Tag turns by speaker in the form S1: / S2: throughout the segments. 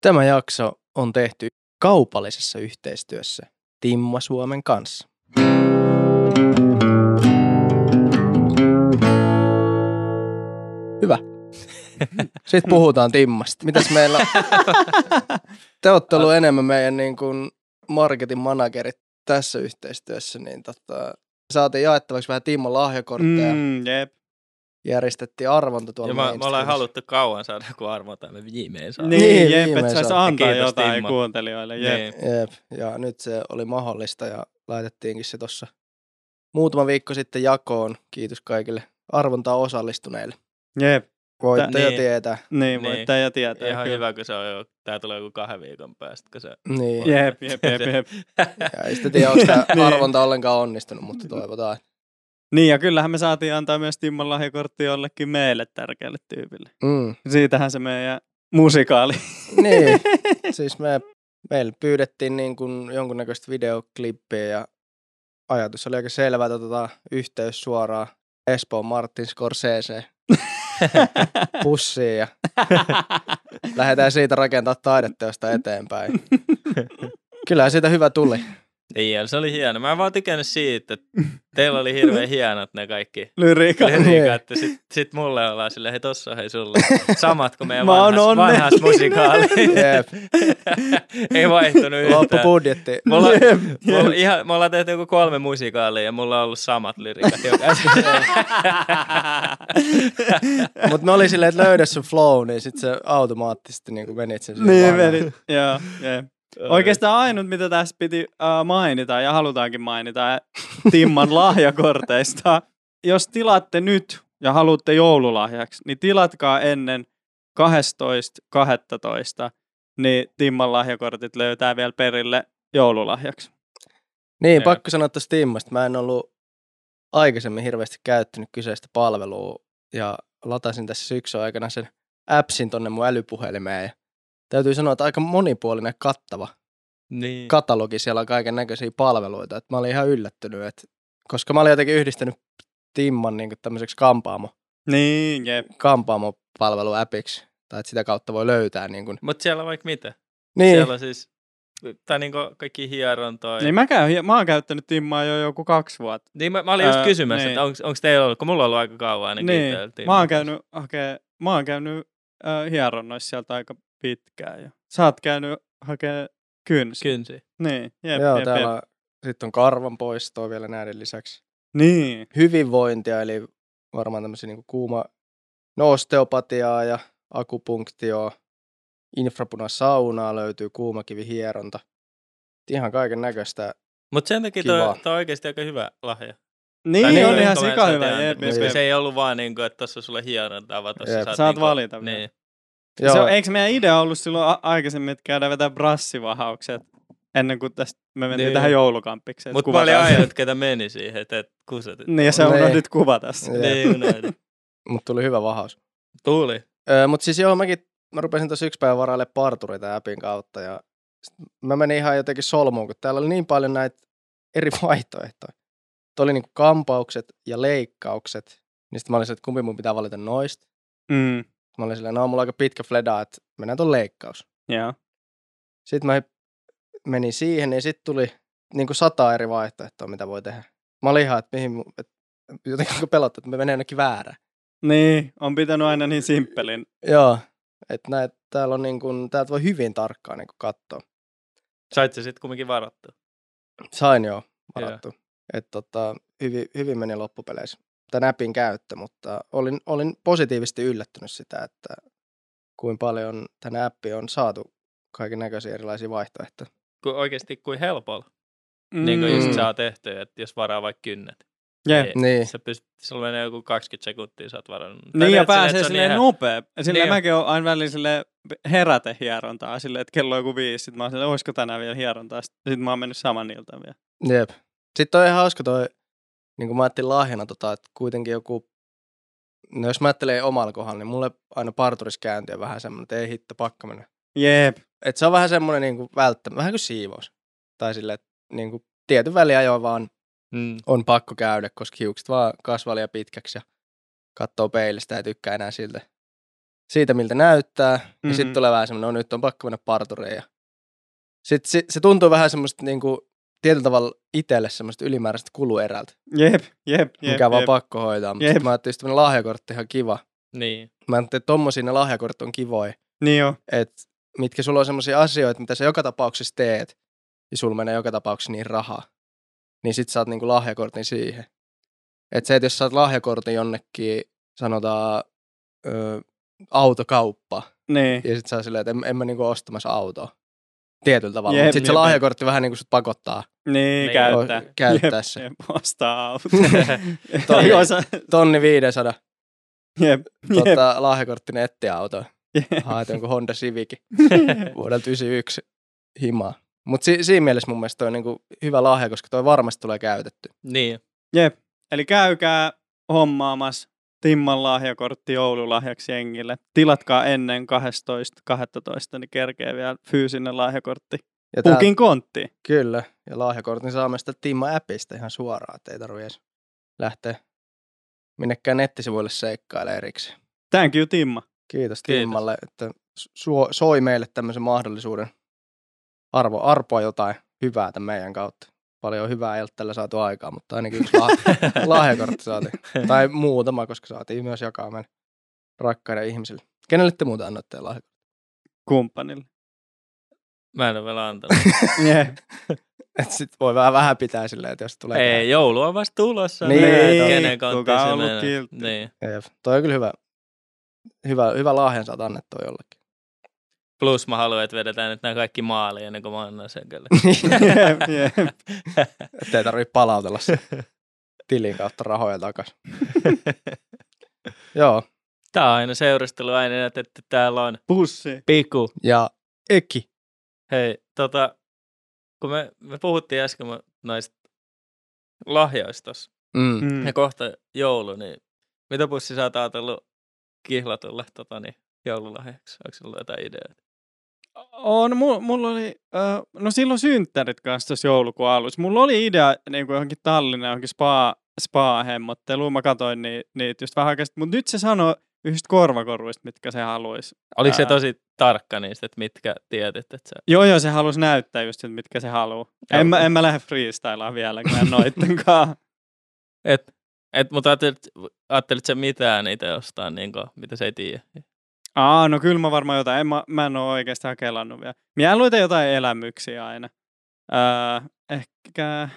S1: Tämä jakso on tehty kaupallisessa yhteistyössä Timma Suomen kanssa. Hyvä. Sitten puhutaan Timmasta. Mitäs meillä Te olette ollut enemmän meidän niin kuin marketin managerit tässä yhteistyössä, niin tota, saatiin jaettavaksi vähän Timman lahjakortteja.
S2: Mm, jep.
S1: Järjestettiin arvonta tuolla
S3: Ja mä, ollaan
S1: Mainstreamissa.
S3: haluttu kauan saada joku arvonta, me viimein saa.
S2: Niin,
S1: Niin,
S2: jep, että saisi
S1: saa.
S2: antaa
S3: Kiitos,
S2: jotain
S3: Timmo.
S2: kuuntelijoille. Jep.
S3: Niin.
S1: Jep, ja nyt se oli mahdollista ja laitettiinkin se tuossa muutama viikko sitten jakoon. Kiitos kaikille arvontaan osallistuneille.
S2: Jep.
S1: Voitte jo
S3: niin.
S1: tietää.
S2: Niin,
S3: Niin.
S2: voitte ja tietää.
S3: Ihan
S2: kyllä.
S3: hyvä, kun se on jo, tää tulee joku kahden viikon päästä, kun se...
S1: Niin.
S2: Jep, jep, jep, jep.
S1: Ja ei sitten tiedä, onko tämä
S2: Niin.
S1: arvonta ollenkaan onnistunut, mutta toivotaan.
S2: Niin, ja kyllähän me saatiin antaa myös Timmon lahjakortti jollekin meille tärkeälle tyypille.
S1: Mm.
S2: Siitähän se meidän musikaali.
S1: Niin, siis me, meillä pyydettiin niin kuin jonkunnäköistä videoklippiä ja ajatus oli aika selvä, että otetaan yhteys suoraan Espoon Martin Scorsese pussiin ja lähdetään siitä rakentaa taideteosta eteenpäin. Kyllähän siitä hyvä tuli.
S3: Niin, ja se oli hieno. Mä en vaan tykännyt siitä, että teillä oli hirveän hienot ne kaikki
S2: Lyriika.
S3: lyriikat. Ja sit, sit mulle ollaan silleen, hei tossa hei sulle. Samat kuin meidän vanhas, vanhas musikaali.
S1: Jep.
S3: Ei vaihtunut yhtään.
S1: Loppubudjetti.
S3: Mulla,
S2: Jep,
S3: mulla, ihan, me ollaan tehty joku kolme musikaalia ja mulla on ollut samat jokaisessa.
S1: Mutta me oli silleen, että löydä sun flow, niin sit se automaattisesti niin menit sen
S2: niin
S1: vanhaan.
S2: meni. Joo, jep. Oikeastaan ainut, mitä tässä piti uh, mainita ja halutaankin mainita Timman lahjakorteista. Jos tilaatte nyt ja haluatte joululahjaksi, niin tilatkaa ennen 12.12. Niin Timman lahjakortit löytää vielä perille joululahjaksi.
S1: Niin,
S3: Jep.
S1: pakko sanoa tästä Timmasta. Mä en ollut aikaisemmin hirveästi käyttänyt kyseistä palvelua ja latasin tässä syksyn aikana sen appsin tonne mun älypuhelimeen. Täytyy sanoa, että aika monipuolinen kattava
S3: niin.
S1: katalogi. Siellä on kaiken näköisiä palveluita. Et mä olin ihan yllättynyt, että koska mä olin jotenkin yhdistänyt Timman niin tämmöiseksi kampaamo,
S2: Niin, jep.
S1: kampaamo-palveluäpiksi. Tai että sitä kautta voi löytää niin kuin.
S3: Mutta siellä on vaikka mitä.
S1: Niin,
S3: Siellä on siis, tai niinku kaikki hierontoja.
S2: Niin mä, käyn, mä oon käyttänyt Timmaa jo joku kaksi vuotta.
S3: Niin mä, mä olin just
S2: Öö,
S3: kysymässä,
S2: niin.
S3: että onko teillä ollut, kun mulla on ollut aika kauan ainakin
S2: Niin, mä oon käynyt, hakee, mä oon käynyt äh, hieronnoissa sieltä aika pitkään. Ja sä oot käynyt hakee kynsi.
S3: Kynsi.
S2: Niin, jep,
S1: joo,
S2: jep,
S1: täällä
S2: jep.
S1: on, sitten on karvan poistoa vielä näiden lisäksi.
S2: Niin,
S1: hyvinvointia, eli varmaan tämmöisiä niin kuuma no osteopatiaa ja akupunktioa, infrapunasaunaa löytyy, kuumakivihieronta. Ihan kaiken näköistä.
S3: Mutta sen takia toi, toi on oikeasti aika hyvä lahja.
S2: niin,
S3: Tai
S2: niin on
S3: niinku
S2: ihan sika hyvä.
S3: teet,
S2: Jep, jep,
S1: Niin.
S2: jep.
S3: Se ei ollut vaan niinku, että tossa on sulle hierontaa, vaan tossa
S1: Jep.
S3: saat,
S2: Saat
S3: niinku,
S2: valita vielä.
S3: Niin.
S1: Joo,
S2: Se on, eikö meidän idea ollut silloin aikaisemmin, että käydään vetää brassivahaukset ennen kuin tästä me mentiin
S3: Niin.
S2: tähän joulukampikseen.
S3: Mutta
S2: se.
S3: ainut, ketä meni siihen, että et kusetit.
S2: Niin, ja sä
S1: Niin.
S2: unohdit kuvata sitä.
S1: Jep.
S3: Niin, unohdin.
S1: mutta tuli hyvä vahaus.
S3: Tuli.
S1: Öö, mutta siis joo, mäkin mä rupesin tuossa yksi päivä varaille parturi tämän appin kautta ja mä menin ihan jotenkin solmuun, kun täällä oli niin paljon näitä eri vaihtoehtoja. Tuo oli niinku kampaukset ja leikkaukset. Niin sitten mä olin se, että kumpi mun pitää valita noista.
S2: Mm,
S1: Mä olin silleen, no mulla on aika pitkä fleda, että mennään tuon leikkaus.
S2: joo.
S1: Sitten mä menin siihen, niin sitten tuli niin kuin sata eri vaihtoehtoa, mitä voi tehdä. Mä olin ihan, että mihin, että jotenkin pelottaa, että me menee jonnekin väärään.
S2: Niin, on pitänyt aina niin simppelin.
S1: Joo, että näet, täällä on niin kuin, täältä voi hyvin tarkkaan niin kuin katsoa.
S3: Sait sä sitten kumminkin varattu.
S1: Sain jo varattu. Että tota, hyvin, hyvin meni loppupeleissä tämän appin käyttö, mutta olin, olin positiivisesti yllättynyt sitä, että kuinka paljon tänä appi on saatu kaiken näköisiä erilaisia vaihtoehtoja.
S3: Ku, oikeasti kuin helpolla. Mm. Niin kuin just saa tehty, että jos varaa vaikka kynnet.
S2: Jep.
S3: Ei,
S1: Niin.
S3: Sä pystyt, sulla menee joku 20 sekuntia, sä oot varannut.
S2: Niin, ja
S3: teet silleen,
S2: pääsee
S3: on
S2: silleen
S3: ihan-
S2: nopea. Silleen
S3: Niin.
S2: mäkin oon aina välillä silleen herätehierontaa, silleen, että kello on joku viisi. Sitten mä oon silleen, olisiko tänään vielä hierontaa. Sitten mä oon mennyt saman iltaan vielä.
S1: Jep. Sitten on ihan hauska toi, niin kuin mä ajattelin lahjana, tota, että kuitenkin joku, no jos mä ajattelen omalla kohdalla, niin mulle aina parturiskäynti on vähän semmoinen, että ei hitto, pakko mennä.
S2: Jep.
S1: Et se on vähän semmoinen niin välttämättä, vähän kuin siivous. Tai silleen, että niin kuin tietyn väliajoin vaan
S3: Mm.
S1: on pakko käydä, koska hiukset vaan kasvaa liian pitkäksi ja katsoo peilistä ja tykkää enää siltä. siitä, miltä näyttää. Mm-hmm. Ja sitten tulee vähän semmoinen, no nyt on pakko mennä parturiin. Ja sitten se, se tuntuu vähän semmoista niinku, tietyllä tavalla itselle semmoista ylimääräistä kuluerältä,
S2: Jep, jep, jep.
S1: mikä on vaan
S2: jep.
S1: pakko hoitaa. Mutta
S2: Jep.
S1: sitten mä ajattelin, että tämmöinen lahjakortti ihan kiva.
S3: Niin.
S1: Mä ajattelin, että tommosia ne lahjakortit on kivoja,
S2: Niin jo.
S1: että mitkä sulla on semmoisia asioita, mitä sä joka tapauksessa teet, ja sulla menee joka tapauksessa niin rahaa. Niin sit saat niinku lahjakortin siihen. Että se, että jos saat lahjakortin jonnekin, sanotaan, ö, autokauppa,
S2: Niin.
S1: ja sit sä oot silleen, että en, en mä niinku ostamassa autoa. Tietyllä tavalla.
S2: Jep,
S1: Mutta sit se lahjakortti vähän niinku sut pakottaa
S2: Niin,
S3: Niin.
S2: käyttää.
S1: käyttää
S2: jep,
S1: se.
S2: Jep, ostaa auto.
S1: Tonni.
S2: Ei osa.
S1: Tonni 500
S2: Jep, jep.
S1: tota, lahjakortti nettiauto. Haet jonkun Honda Civic vuodelta 91 himaa. Mutta si- siinä mielessä mun mielestä toi on niinku hyvä lahja, koska toi varmasti tulee käytetty.
S3: Niin.
S2: Jep. Eli käykää hommaamassa Timman lahjakortti joululahjaksi jengille. Tilatkaa ennen 12.12. niin kerkee vielä fyysinen lahjakortti.
S1: Ja
S2: Pukin konttiin.
S1: kyllä, ja lahjakortin saa myös sitä Timma-appista ihan suoraan, että ei tarvitse edes lähteä minnekään nettisivuille seikkailemaan erikseen.
S2: Thank you, Timma.
S1: Kiitos,
S3: Kiitos.
S1: Timmalle, että suo, soi meille tämmöisen mahdollisuuden arvo, arpoa jotain hyvää tämän meidän kautta. Paljon hyvää ei ole tällä saatu aikaa, mutta ainakin yksi lah- lahjakortti saatiin. Tai muutama, koska saatiin myös jakaa meidän rakkaiden ihmisille. Kenelle te muuta annoitte lahjakortti?
S2: Kumppanille.
S3: Mä en ole vielä antanut.
S2: Jep.
S1: Et sit voi vähän vähän pitää silleen, että jos tulee...
S3: Ei, joulu on vasta tulossa.
S1: Niin, ei,
S3: kenen kautta
S2: kuka
S3: se
S2: on ollut
S3: menee.
S2: kiltti.
S3: Niin.
S1: Jep. Toi on kyllä hyvä, hyvä, hyvä lahjan saat annettua jollekin.
S3: Plus mä haluan, että vedetään nyt nämä kaikki maaliin ennen kuin mä annan sen kyllä.
S2: jep, jep.
S1: Että ei tarvitse palautella se tilin kautta rahoja takas. Joo,
S3: Tää on aina seurustelu aina, että että täällä on
S2: Pussi.
S3: Piku.
S1: ja Eki.
S3: Hei, tota, kun me, me puhuttiin äsken noista lahjoista
S1: Mm.
S2: Mm.
S3: ja kohta joulu, niin mitä pussi sä oot ajatellut kihlatulle tota, niin, joululahjaksi? Onko sulla jotain ideoita?
S2: On, mulla, oli, no silloin synttärit kanssa tuossa joulukuun alussa. Mulla oli idea niin kuin johonkin Tallinnan, johonkin spa, spa-hemmotteluun. Mä katsoin ni, niitä just vähän oikeasti. Mutta nyt se sanoo yhdistä korvakoruista, mitkä se haluaisi.
S3: Oliko se tosi tarkka niistä, että mitkä tietit, että sä...
S2: Joo, joo, se halusi näyttää just, että mitkä se haluaa. En, mä, en mä lähde freestylaan vieläkään noittenkaan.
S3: Et, et, mutta ajattelit, ajattelit sä mitään itse ostaa, niin kuin, mitä se ei tiedä?
S2: Aa, no kyllä mä varmaan jotain. En, mä, mä en ole oikeastaan kelannut vielä. Mieluiten jotain elämyksiä aina. Ää, ehkä...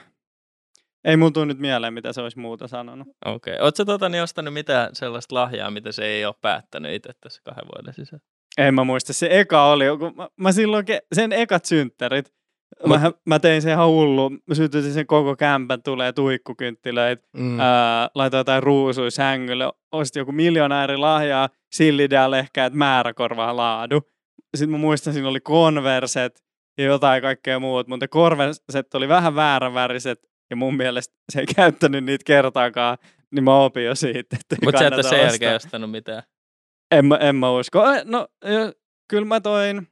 S2: Ei mun tuu nyt mieleen, mitä se olisi muuta sanonut.
S3: Okei. Okay. Oletko tota, niin ostanut mitään sellaista lahjaa, mitä se ei ole päättänyt itse tässä kahden vuoden sisällä?
S2: En mä muista. Se eka oli, kun mä, mä silloin, ke- sen ekat synttärit, mä, mä tein sen ihan hullu. Mä sytytin sen koko kämpän, tulee tuikkukynttilöitä,
S1: Mm.
S2: ää, laitoin jotain ruusuja sängylle, ostin joku miljoona eri lahjaa, sillidäällä ehkä, että määräkorvaa laadu. Sitten mä muistan, siinä oli konverset ja jotain kaikkea muuta, mutta konverset oli vähän vääränväriset ja mun mielestä se ei käyttänyt niitä kertaakaan, niin mä opin jo siitä,
S3: Mutta sä et ole sen jälkeen ostanut mitään.
S2: En mä, en mä usko. No, kyllä mä toin...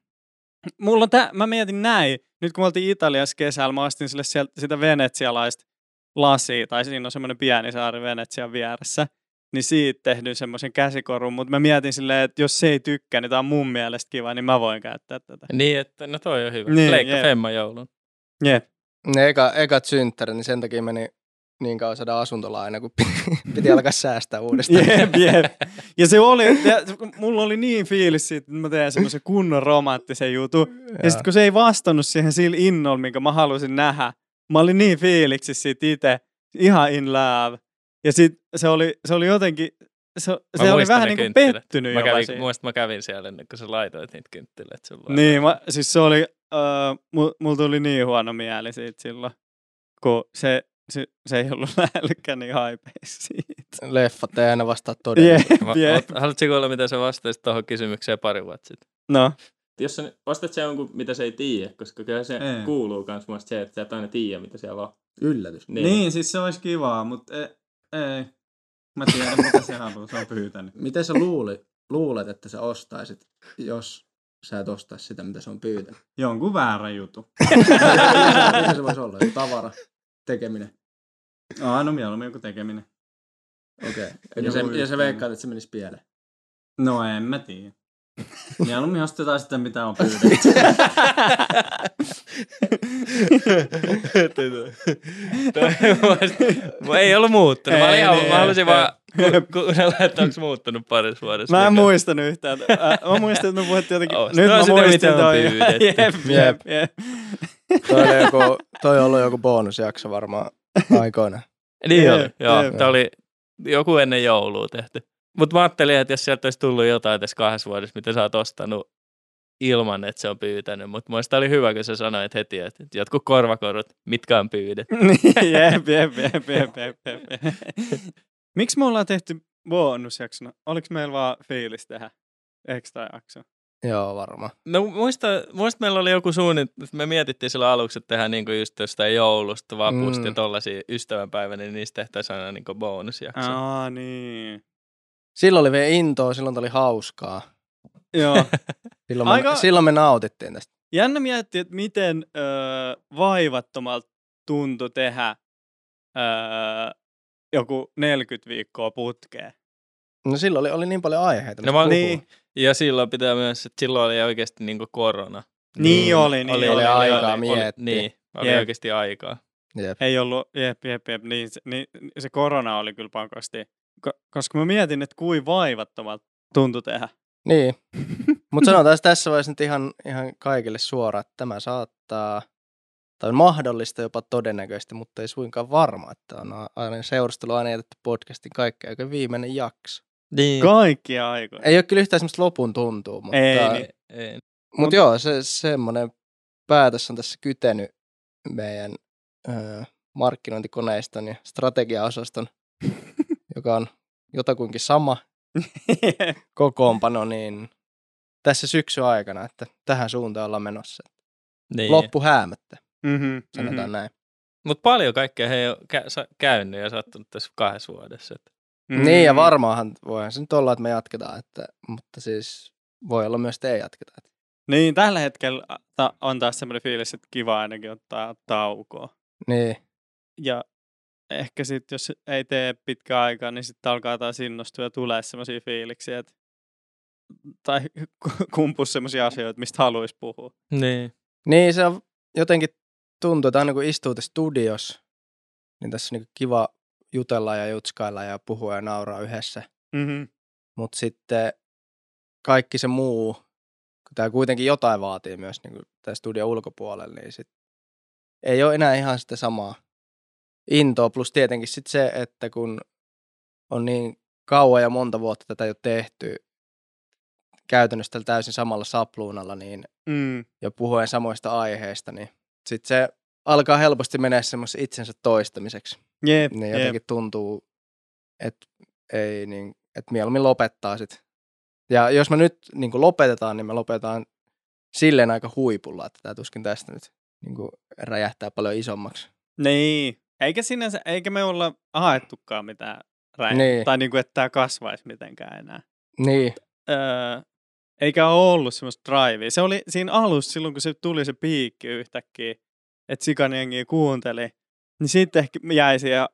S2: Mulla on tää, mä mietin näin. Nyt kun me oltiin Italiassa kesällä, mä ostin sille sieltä, sitä venetsialaista lasia, tai siinä on semmoinen pieni saari Venetsian vieressä, niin siitä tehdyn semmoisen käsikorun, mutta mä mietin silleen, että jos se ei tykkää, niin tää on mun mielestä kiva, niin mä voin käyttää tätä.
S3: Niin, että no toi on hyvä.
S2: Niin,
S3: Niin, Leikka
S2: jep.
S3: Femma joulun.
S2: Jep.
S1: Ne eka, ekat synttärit, niin sen takia meni niin kauan saada asuntolaina, kun piti alkaa säästää uudestaan.
S2: Jep, jep. Ja se oli, ja mulla oli niin fiilis siitä, että mä teen semmoisen kunnon romanttisen jutun. Ja sitten kun se ei vastannut siihen sillä innolla, minkä mä halusin nähdä, mä olin niin fiiliksissä siitä itse, ihan in love. Ja sit se oli, se oli jotenkin, se, se oli vähän niin kuin
S3: kynttilät.
S2: pettynyt
S3: Mä kävin, muistan, mä kävin siellä ennen kuin sä laitoit niitä kynttilöitä sulla.
S2: Niin, mä, siis se oli, äh, mulla mul tuli niin huono mieli siitä silloin, kun se, se, se ei ollut lähellekään niin haipeissa siitä.
S1: Leffat ei aina vastaa
S3: Mä,
S2: jep.
S3: oot- haluatko kuulla, mitä sä vastasit tuohon kysymykseen pari vuotta sitten?
S2: No,
S3: Jos sä vastat se jonkun, mitä se ei tiedä, koska kyllä se
S2: Ei.
S3: kuuluu kans muista se, että sä et aina tiedä, mitä siellä on.
S1: Yllätys.
S3: Niin.
S2: niin, siis se olisi kivaa, mutta ei. ei. Mä tiedän, mitä se haluaa, se on pyytänyt.
S1: Miten sä luuli, luulet, että sä ostaisit, jos sä et ostaisi sitä, mitä se on pyytänyt?
S2: Jonkun väärä jutu.
S1: Mitä se voisi olla? Tavara, tekeminen.
S2: Aina mieluummin joku tekeminen.
S1: Okei. Okay. Ja, se, ja sä veikkaat, että se menisi pieleen.
S2: No en mä tiedä. Mieluummin ostetaan sitä, mitä on pyydetty.
S3: Toi ei ollut muuttunut. Mä, ihan, mä halusin vaan ku- kuunnella, että onko muuttunut parissa vuodessa.
S2: Mä en muistanut yhtään. Mä muistin, että me puhuttiin jotenkin.
S3: Ostetaan
S2: Nyt mä
S3: sitä,
S2: muistin
S3: mitä on
S2: toi. Jep, jep, jep.
S1: Toi, oli joku, toi on ollut joku bonusjakso varmaan aikoina.
S3: Niin oli, joo. Tämä oli joku ennen joulua tehty. Mutta mä ajattelin, että jos sieltä olisi tullut jotain tässä kahdessa vuodessa, mitä sä oot ostanut ilman, että se on pyytänyt. Mutta muista oli hyvä, kun sä sanoit heti, että jotkut korvakorut, mitkä on pyydetty.
S2: Jep, jep, jep, jep, jep, jep. Miksi me ollaan tehty bonusjaksona? Oliko meillä vaan fiilis tehdä ekstra jakso?
S1: Joo, varmaan.
S3: No muista, muista meillä oli joku suunnitelma, että me mietittiin silloin aluksi, että tehdään niinku just jostain joulusta, vapusta
S1: Mm.
S3: ja tollaisia ystävänpäivänä, niin niistä tehtäisiin aina niinku bonusjakso.
S2: Aa, niin.
S1: Silloin oli vielä intoa, silloin oli hauskaa.
S2: Joo.
S1: Silloin, me,
S2: Aika-
S1: silloin me nautittiin tästä.
S2: Jännä miettiä, että miten öö, vaivattomalta tuntui tehdä öö, joku 40 viikkoa putkeen.
S1: No silloin oli, oli niin paljon aiheita.
S3: No mä-.
S2: Niin.
S3: Ja silloin pitää myös, että silloin oli oikeasti niinku korona.
S2: Niin oli, niin
S1: oli,
S2: oli,
S1: oli
S2: oli,
S1: aikaa
S2: oli.
S1: miettiä.
S3: Niin, oli
S2: Jep.
S3: oikeasti aikaa.
S1: Jep.
S2: Ei ollut, jep, jep, jep, niin, se- niin se korona oli kyllä pakosti. Ko- koska mä mietin, että kuin vaivattomalta tuntui tehdä.
S1: Niin. Mutta sanotaan tässä vaiheessa nyt ihan, ihan kaikille suoraan, että tämä saattaa, tai on mahdollista jopa todennäköistä, mutta ei suinkaan varma, että on aina seurustelu aina jätetty podcastin kaikkea, joka viimeinen jakso.
S3: Niin.
S2: Kaikkia aikoja.
S1: Ei ole kyllä yhtään semmoista lopun tuntuu, mutta,
S2: Ei, niin.
S3: Ei.
S1: mutta
S2: Mut-
S1: joo, se, semmoinen päätös on tässä kytenyt meidän ö, markkinointikoneiston ja strategiaosaston, joka on jotakuinkin sama kokoonpano, niin tässä syksyn aikana, että tähän suuntaan ollaan menossa.
S3: Niin.
S1: Loppu häämättä,
S2: mm-hmm,
S1: sanotaan mm-hmm. näin.
S3: Mutta paljon kaikkea he on kä- sa- käynyt ja sattunut tässä kahdessa vuodessa. Että.
S1: Mm-hmm. Niin ja varmaanhan voihan se nyt olla, että me jatketaan, että, mutta siis voi olla myös, että ei jatketa. Että
S2: Niin, tällä hetkellä ta- on taas semmoinen fiilis, että kiva ainakin ottaa taukoa.
S1: Niin,
S2: Ja ehkä sitten, jos ei tee pitkään aikaa, niin sitten alkaa taas innostua ja tulee semmoisia fiiliksiä, että tai kumpus semmoisia asioita, mistä haluaisi puhua.
S3: Niin.
S1: niin se on jotenkin tuntuu, että aina kun istuu tässä studios, niin tässä on niin kiva jutella ja jutskailla ja puhua ja nauraa yhdessä.
S2: Mm-hmm.
S1: Mutta sitten kaikki se muu, kun tämä kuitenkin jotain vaatii myös niin tämä studion ulkopuolella, niin sit ei ole enää ihan sitä samaa intoa. Plus tietenkin sit se, että kun on niin kauan ja monta vuotta tätä jo tehty käytännössä tällä täysin samalla sapluunalla niin,
S2: Mm.
S1: ja puhuen samoista aiheista, niin sitten se alkaa helposti mennä semmoisen itsensä toistamiseksi.
S2: Jep,
S1: Niin jotenkin tuntuu, että ei niin, että mieluummin lopettaa sit. Ja jos me nyt niin lopetetaan, niin me lopetetaan silleen aika huipulla, että tämä tuskin tästä nyt niin räjähtää paljon isommaksi.
S2: Niin. Eikä sinänsä, eikä me olla haettukaan mitään räjä.
S1: Niin.
S2: Tai niinku, että tämä kasvaisi mitenkään enää.
S1: Niin,
S2: Öö, eikä ole ollut semmoista drivea. Se oli siinä alussa, silloin kun se tuli se piikki yhtäkkiä, että sikaniengi kuunteli, niin sitten ehkä jäi siihen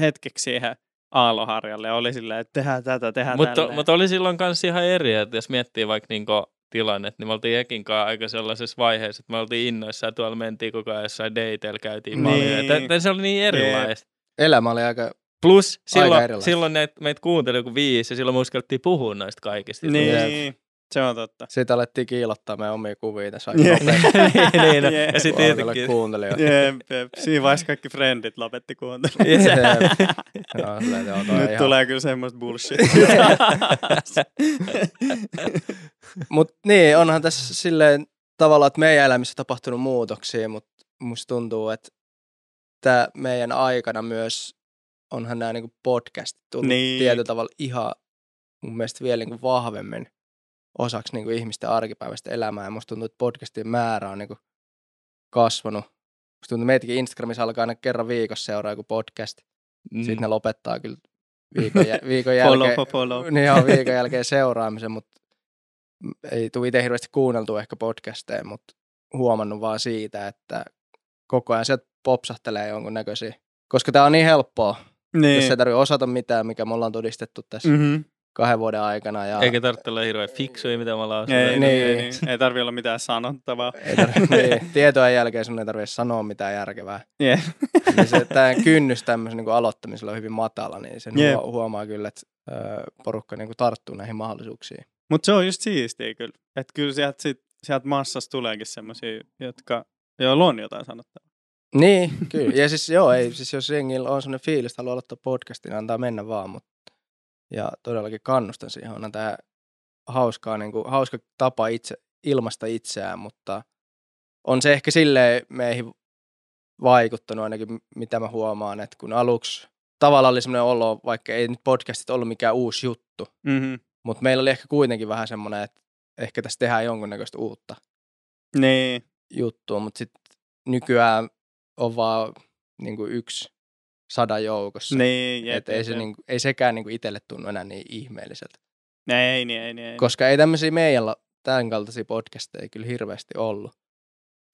S2: hetkeksi siihen aalloharjalle ja oli silleen, että tehdään tätä, tehdään
S3: Mutta
S2: tälleen.
S3: mut oli silloin kanssa ihan eri, että jos miettii vaikka niinku tilannet, niin me oltiin Ekin kanssa aika sellaisessa vaiheessa, että me oltiin innoissa ja tuolla mentiin koko ajan jossain dateilla, käytiin
S2: Niin.
S3: paljon. Se oli niin erilaista.
S1: elämä oli aika,
S3: Plus silloin,
S1: erilaista.
S3: silloin meitä meit kuunteli joku viisi ja silloin me uskallettiin puhua noista kaikista.
S2: Niin, se on totta.
S1: siitä alettiin kiilottaa meidän omia kuvia tässä aika nopeasti.
S3: niin, niin,
S2: Jep.
S3: ja sitten tietenkin.
S1: kuuntelijoille.
S2: Jep, jep. Siinä vaiheessa kaikki frendit lopetti kuuntelua.
S1: Silleen, joo, toi
S2: Nyt
S1: ihan-
S2: tulee kyllä semmoista bullshit.
S1: Mutta niin, onhan tässä silleen tavallaan, että meidän elämässä tapahtunut muutoksia, mutta musta tuntuu, että tämä meidän aikana myös onhan nämä niinku podcastit tullut
S2: Niin.
S1: niin. tietyllä tavalla ihan mun mielestä vielä niinku vahvemmin osaksi niinku ihmisten arkipäiväistä elämää. Ja musta tuntuu, että podcastien määrä on niinku kasvanut. Musta tuntuu, että meitäkin Instagramissa alkaa aina kerran viikossa seuraa joku podcast.
S3: Mm.
S1: Sitten ne lopettaa kyllä viikon, jä- viikon jälkeen.
S2: for follow.
S1: Niin joo, viikon jälkeen seuraamisen, mutta ei tule itse hirveästi kuunneltua ehkä podcasteja, mutta huomannut vaan siitä, että koko ajan sieltä popsahtelee jonkun näköisiä. Koska tämä on niin helppoa, niin. jos
S2: Niin.
S1: ei tarvitse osata mitään, mikä me ollaan todistettu tässä.
S2: Mm-hmm.
S1: Kahden vuoden aikana. Ja
S3: Eikä tarvitse olla hirveän fiksuja, mitä mä lausun.
S2: Ei,
S1: Niin.
S2: niin, ei, niin. ei tarvi olla mitään sanottavaa.
S1: ei tarvitse, niin, tietojen jälkeen sun ei tarvitse sanoa mitään järkevää.
S2: Yeah.
S1: Niin se, tämä kynnys tämmöisen niin aloittamisella on hyvin matala, niin sen
S2: Jep.
S1: huo- huomaa kyllä, että porukka niin kuin tarttuu näihin mahdollisuuksiin.
S2: Mutta se on just siistiä kyllä. Että kyllä sieltä, sit, sieltä massasta tuleekin semmoisia, jotka, joilla on jotain sanottavaa.
S1: Niin, kyllä. Ja siis joo, ei, siis jos jengillä on sellainen fiilis, että haluaa aloittaa podcastin, niin antaa mennä vaan. Mutta, ja todellakin kannustan siihen. Onhan tämä hauskaa, niin kuin, hauska tapa itse, ilmasta itseään, mutta on se ehkä silleen meihin vaikuttanut ainakin, mitä mä huomaan, että kun aluksi tavallaan oli semmoinen olo, vaikka ei nyt podcastit ollut mikään uusi juttu,
S2: Mm-hmm.
S1: mutta meillä oli ehkä kuitenkin vähän semmoinen, että ehkä tässä tehdään jonkunnäköistä uutta
S2: Niin.
S1: juttua, mutta sitten nykyään on vaan niin kuin yksi sadan joukossa.
S2: Niin, jep,
S1: Et ei,
S2: jep,
S1: se
S2: jep.
S1: niin, ei sekään niin kuin itselle tunnu enää niin ihmeelliseltä.
S2: Ei, niin, ei, niin, ei.
S1: Koska ei tämmöisiä meidän tämän kaltaisia podcasteja kyllä hirveästi ollut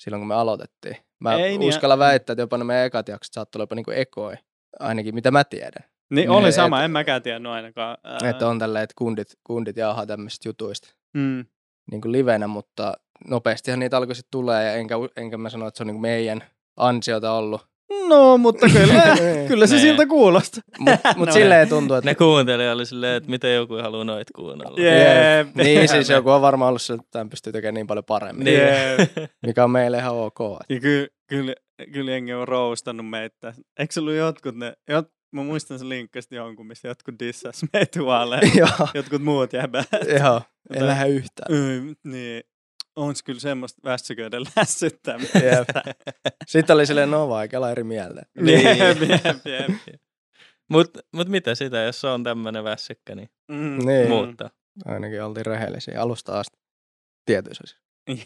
S1: silloin, kun me aloitettiin. Mä
S2: Ei niin,
S1: uskallan
S2: ja-
S1: väittää, että jopa ne meidän ekat jaksot saattoi olla jopa niin kuin ekoi, ainakin mitä mä tiedän.
S2: Niin, oli
S1: et-
S2: sama, en mäkään tiennyt ainakaan. Ää,
S1: Että on tälleen, että kundit, kundit jaahaa tämmöisistä jutuista
S2: Mm.
S1: niin kuin livenä, mutta nopeastihan niitä alkoi sitten tulee, ja enkä, enkä mä sano, että se on niin kuin meidän ansiota ollut.
S2: No, mutta kyllä,
S1: Niin.
S2: kyllä se
S3: Nee.
S2: siltä kuulostaa.
S1: Mutta mut
S2: No
S1: silleen tuntuu, että
S3: Ne kuuntelijat oli silleen, että miten joku haluaa noit kuunnella.
S2: Jep.
S1: niin siis joku on varmaan ollut että tämän pystyy tekemään niin paljon paremmin,
S3: Niin.
S2: Jep.
S1: mikä on meille ihan ok.
S2: Ja kyllä, kyllä, kyllä jengi on roustannut meitä. Eikö se ollut jotkut ne, jot, mä muistan sen linkkasit jonkun, missä jotkut dissas meitä huoleen.
S1: Joo,
S2: jotkut muut jäbät.
S1: joo, ei lähde yhtään.
S2: Öö, niin, on se kyllä semmoista vässyköiden lässyttämistä.
S1: Jep. Sitten oli silleen, no vaikella eri mieltä.
S3: Niin.
S2: Jep, jep, jep.
S3: Mut, mut mitä sitä, jos se on tämmönen väsykkä, niin
S2: Mm.
S1: Niin.
S3: muuttaa.
S1: Ainakin oltiin rehellisiä alusta asti tietyissä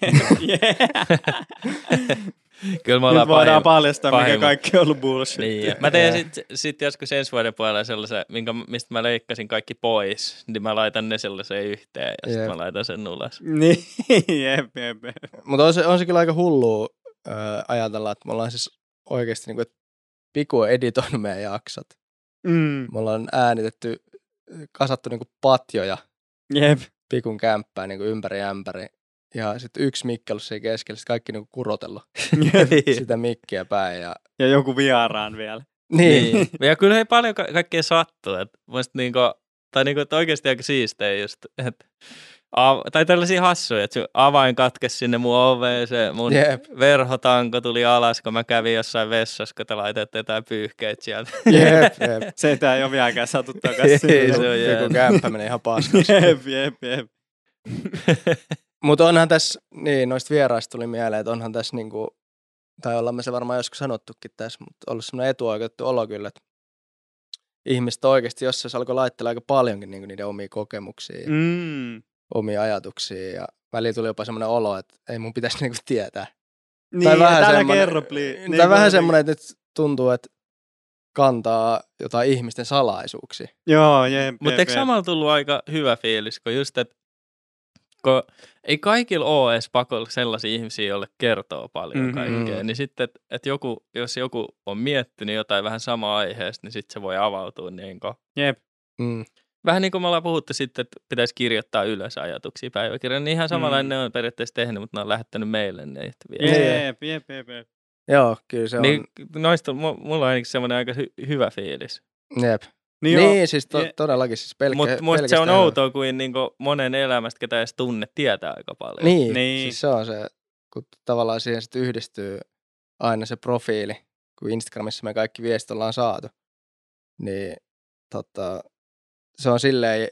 S3: Kyllä me
S2: Nyt
S3: ollaan
S2: voidaan
S3: pahim-
S2: paljastaa, mikä
S3: pahimmat.
S2: kaikki on ollut bullshit.
S3: Niin, mä teen
S1: Jep.
S3: sit, sit joskus ensi vuoden puolella sellaisen, minkä, mistä mä leikkasin kaikki pois, niin mä laitan ne sellaiseen yhteen ja sitten mä laitan sen ulos.
S2: Niin, jep, jep, jep.
S1: Mutta on se, on se kyllä aika hullua ö, ajatella, että me ollaan siis oikeasti niin Piku editoinut meidän jaksot.
S2: Mm.
S1: Me ollaan äänitetty, kasattu niin kuin patjoja
S2: Jep.
S1: Pikun kämppää niin kuin ympäri ämpäri. Ja sitten yksi mikki ollut siinä keskellä, sit kaikki niin kuin kurotellut
S2: Jep.
S1: sitä mikkiä päin. Ja...
S2: Ja joku vieraan vielä.
S1: Niin.
S3: Niin. Ja kyllä ei paljon ka- kaikkea sattuu. Et musta niinku, tai niinku, että oikeasti aika siistejä just, että Av- tai tällaisia hassuja, että se avain katkesi sinne mun oveen, se mun
S1: Jep.
S3: verhotanko tuli alas, kun mä kävin jossain vessassa, kun te laitatte jotain pyyhkeet sieltä.
S1: Jep, jep.
S2: Se ei ei ole vieläkään saatu
S1: Ei,
S2: takaisin.
S3: se on
S1: Pikun
S3: jäänyt.
S1: kämppä meni ihan paskaksi.
S2: Jep, jep, jep.
S1: Mutta onhan tässä, niin noista vieraista tuli mieleen, että onhan tässä niinku, tai ollaan me se varmaan joskus sanottukin tässä, mutta ollut semmoinen etuoikeutettu olo kyllä, että ihmiset oikeasti jossain alkoi laittella aika paljonkin niinku niiden omia kokemuksia, mm.
S2: Mm.
S1: omia ajatuksia ja välillä tuli jopa semmoinen olo, että ei mun pitäisi niinku tietää.
S2: Niin,
S1: tai vähän semmoinen,
S2: kerro, pli-
S1: tai
S2: niin,
S1: vähän
S2: kuitenkin.
S1: semmoinen, että nyt tuntuu, että kantaa jotain ihmisten salaisuuksia.
S2: Joo, jep,
S3: Mutta eikö samalla tullut aika hyvä fiilis, kun just, että kun ei kaikilla ole edes pakolla sellaisia ihmisiä, joille kertoo paljon
S2: Mhm.
S3: kaikkea, niin sitten, että et joku, jos joku on miettinyt jotain vähän samaa aiheesta, niin sitten se voi avautua niin kuin,
S2: Jep.
S1: Mm.
S3: Vähän niin kuin me ollaan puhuttu sitten, että pitäisi kirjoittaa ylös ajatuksia päiväkirjaan, niin ihan samanlainen
S2: Mm.
S3: ne on periaatteessa tehnyt, mutta ne on lähettänyt meille niitä vielä.
S1: Niin.
S2: Jep, jep, jep, jep.
S1: Joo, kyllä se on.
S3: Niin noista mu- mulla on ainakin semmoinen aika hy- hyvä fiilis.
S1: Jep.
S2: Niin,
S1: Niin, siis to,
S2: Je-
S1: todellakin siis pelkkä,
S3: Mutta musta se on
S1: hyvä.
S3: outoa, kuin niinku monen elämästä, ketä edes tunne, tietää aika paljon.
S1: Niin,
S2: Niin.
S1: niin, siis se on se, kun tavallaan siihen sitten yhdistyy aina se profiili, kun Instagramissa me kaikki viestit ollaan saatu, niin tota, se on silleen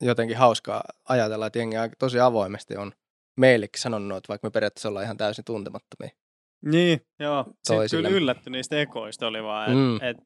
S1: jotenkin hauskaa ajatella, että jengi aika- tosi avoimesti on meillekin sanonut, että vaikka me periaatteessa ollaan ihan täysin tuntemattomia.
S2: Niin, joo. Sitten kyllä yllätty niistä ekoista oli vaan, että
S1: Mm.
S2: et,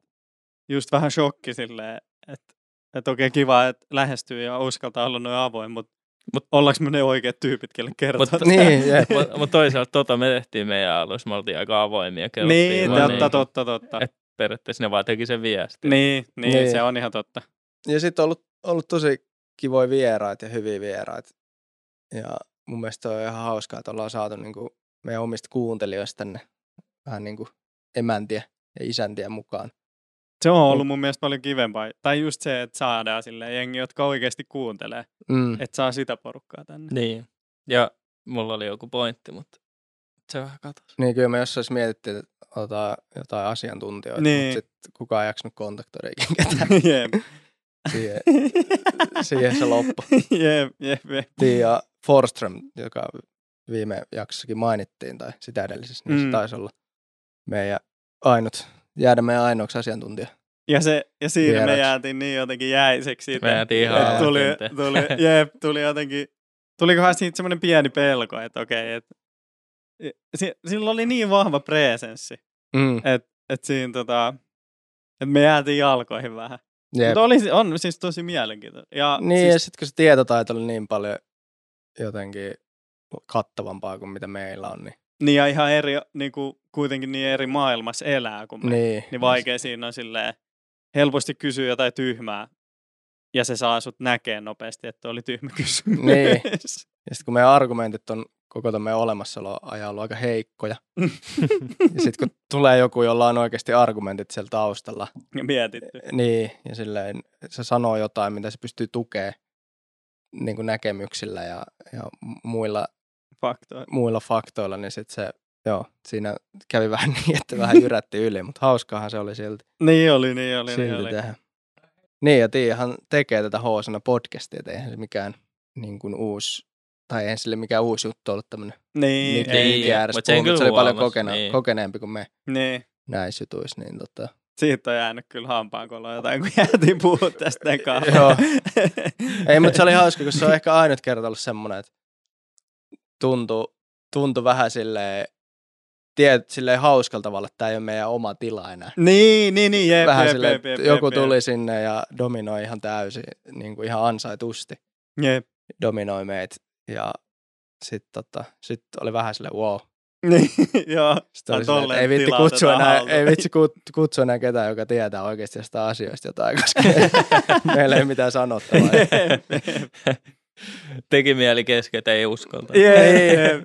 S2: just vähän shokki silleen, että et okei kiva, että lähestyy ja uskaltaa olla noin avoin, mutta
S3: Mut-
S2: mut, ollaanko me ne oikeat tyypit, kelle kertoo?
S3: Mut-
S1: niin.
S3: Mutta mut toisaalta tota me tehtiin meidän alussa, me oltiin aika avoimia.
S2: niin, totta,
S3: niinku,
S2: totta, totta.
S3: Et periaatteessa ne vaan teki sen viestin.
S2: Niin, niin,
S1: Niin.
S2: se on ihan totta.
S1: Ja sitten on ollut, ollut tosi kivoja vieraita ja hyviä vieraita. Ja mun mielestä on ihan hauskaa, että ollaan saatu niinku meidän omista kuuntelijoista tänne vähän niin kuin emäntiä ja isäntiä mukaan.
S2: Se on ollut mun mielestä paljon kivempaa. Tai just se, että saadaan sille jengi, jotka oikeasti kuuntelee.
S1: Mm.
S2: Että saa sitä porukkaa tänne.
S3: Niin. Ja mulla oli joku pointti, mutta se vähän katosi.
S1: Niin kyllä me jossain mietittiin, että otetaan jotain asiantuntijoita,
S2: Niin.
S1: mutta sitten kukaan ei jaksanut kontaktoida ikinä ketään.
S2: jep.
S1: Siihen, siihen se loppui.
S2: jep, jep, jep.
S1: Tiia Forström, joka viime jaksossakin mainittiin, tai sitä edellisessä, niin
S2: Mm.
S1: se taisi olla meidän ainut, jäädä meidän ainoaksi asiantuntija.
S2: Ja, se, ja siinä me
S1: Vieraksi.
S2: jäätiin niin jotenkin jäiseksi siitä.
S3: Me jäätiin ihan
S2: tuli, tuli, jep, tuli jotenkin, tulikohan siitä semmoinen pieni pelko, että okei, että si, sillä oli niin vahva presenssi,
S1: Mm.
S2: että et siinä tota, että me jäätiin jalkoihin vähän.
S1: Jep.
S2: Mutta oli, on siis tosi mielenkiintoista. Ja
S1: Niin, ja
S2: siis,
S1: sitten kun se tietotaito oli niin paljon jotenkin kattavampaa kuin mitä meillä on, niin,
S2: niin ja ihan eri, niin kuin, kuitenkin niin eri maailmassa elää kuin me.
S1: niin,
S2: Niin vaikea siinä on silleen helposti kysyä jotain tyhmää. Ja se saa sut näkee nopeasti, että oli tyhmä kysymys.
S1: Niin. Ja sitten kun meidän argumentit on koko tämän meidän olemassaolo ajan ollut aika heikkoja, ja sitten kun tulee joku, jolla on oikeasti argumentit siellä taustalla,
S2: Ja mietitty.
S1: niin, ja silleen se sanoo jotain, mitä se pystyy tukemaan niin kuin näkemyksillä ja, ja muilla,
S2: Faktoja.
S1: muilla faktoilla, niin sitten se, joo, siinä kävi vähän niin, että vähän jyrätti yli, mutta hauskaahan se oli silti,
S2: Niin oli, niin oli, niin
S1: silti
S2: oli.
S1: tehdä. Niin, ja Tiiahan tekee tätä Hoosana podcastia, että eihän se mikään niin kuin uusi, tai eihän sille mikään uusi juttu ollut tämmöinen
S2: Niin, ei,
S3: Niin, sen
S1: puhua, mutta se
S3: kyllä
S1: oli paljon kokena,
S3: niin.
S1: kokeneempi kuin me
S2: niin.
S1: näissä jutuissa, niin tota,
S2: Siitä on jäänyt kyllä hampaankoloa jotain, kun jäätiin puhua tästä.
S1: Joo. Ei, mutta se oli hauska, kun se on ehkä ainut kerta ollut semmoinen, että tuntui, tuntui vähän silleen, tiedät, silleen hauskalla tavalla, että tämä ei ole meidän oma tila enää.
S2: niin, niin, niin, jep,
S1: vähän
S2: jep,
S1: silleen,
S2: jep, jep,
S1: että joku
S2: jep,
S1: tuli sinne ja dominoi ihan täysin, niin kuin ihan ansaitusti
S2: Jep.
S1: dominoi meitä. Ja sitten tota, sit oli vähän silleen, wow.
S2: Niin, joo.
S1: Sitten oli silleen, ei vitti
S2: tilaa
S1: kutsua
S2: tätä
S1: enää, ei vitsi kut- kutsua enää ketään, joka tietää oikeasti jostain asioista jotain, koska me- meillä ei mitään sanottavaa.
S3: Teki mieli kesken, että ei uskolta.
S2: Jep,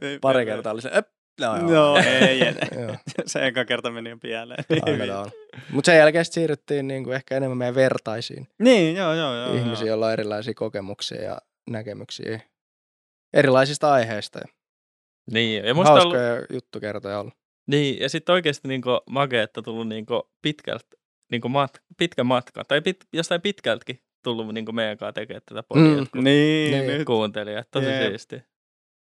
S1: Ei, Pari kertaa oli se, "Öp, no joo.
S2: Joo, ei. Se eka kerta meni jo pieleen.
S1: Tavalla. Mutta sen jälkeen siirryttiin niinku ehkä enemmän meidän vertaisiin
S2: Niin, joo, joo, joo.
S1: ihmisiin,
S2: joo.
S1: joilla on erilaisia kokemuksia ja näkemyksiä erilaisista aiheista.
S3: Niin, ja musta on ollut,
S1: Hauskoja juttukertoja ollut.
S3: niin, ja sitten oikeasti niinku makea, että on tullut niinku pitkältä, niinku mat, pitkä matka, tai pit, jostain pitkältäkin tullut niinku meidän kanssa tekemään tätä podia,
S1: Mm.
S3: mm. kun
S2: Niin,
S1: Niin.
S3: kuuntelijat, tosi
S2: Jep.
S3: siisti.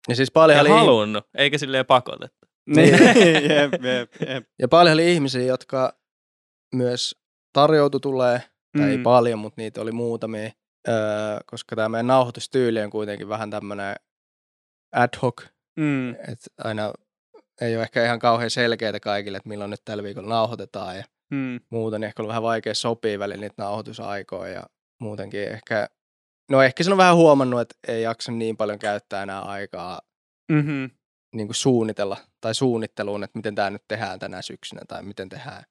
S1: Ja siis paljon
S3: Ja
S1: oli,
S3: halunnut, eikä silleen pakotettu.
S2: Niin, jep, jep, jep.
S1: ja paljon oli ihmisiä, jotka myös tarjoutu tulee, tai ei
S2: Mm.
S1: paljon, mutta niitä oli muutamia, öö, koska tämä meidän nauhoitustyyli on kuitenkin vähän tämmöinen ad hoc,
S2: Mm.
S1: että aina ei ole ehkä ihan kauhean selkeää kaikille, että milloin nyt tällä viikolla nauhoitetaan ja
S2: Mm.
S1: muuten niin ehkä ollut vähän vaikea sopia välillä niitä nauhoitusaikoja ja muutenkin ehkä, no ehkä se on vähän huomannut, että ei jaksa niin paljon käyttää enää aikaa
S2: Mm-hmm.
S1: niin kuin suunnitella tai suunnitteluun, että miten tämä nyt tehdään tänä syksynä tai miten tehdään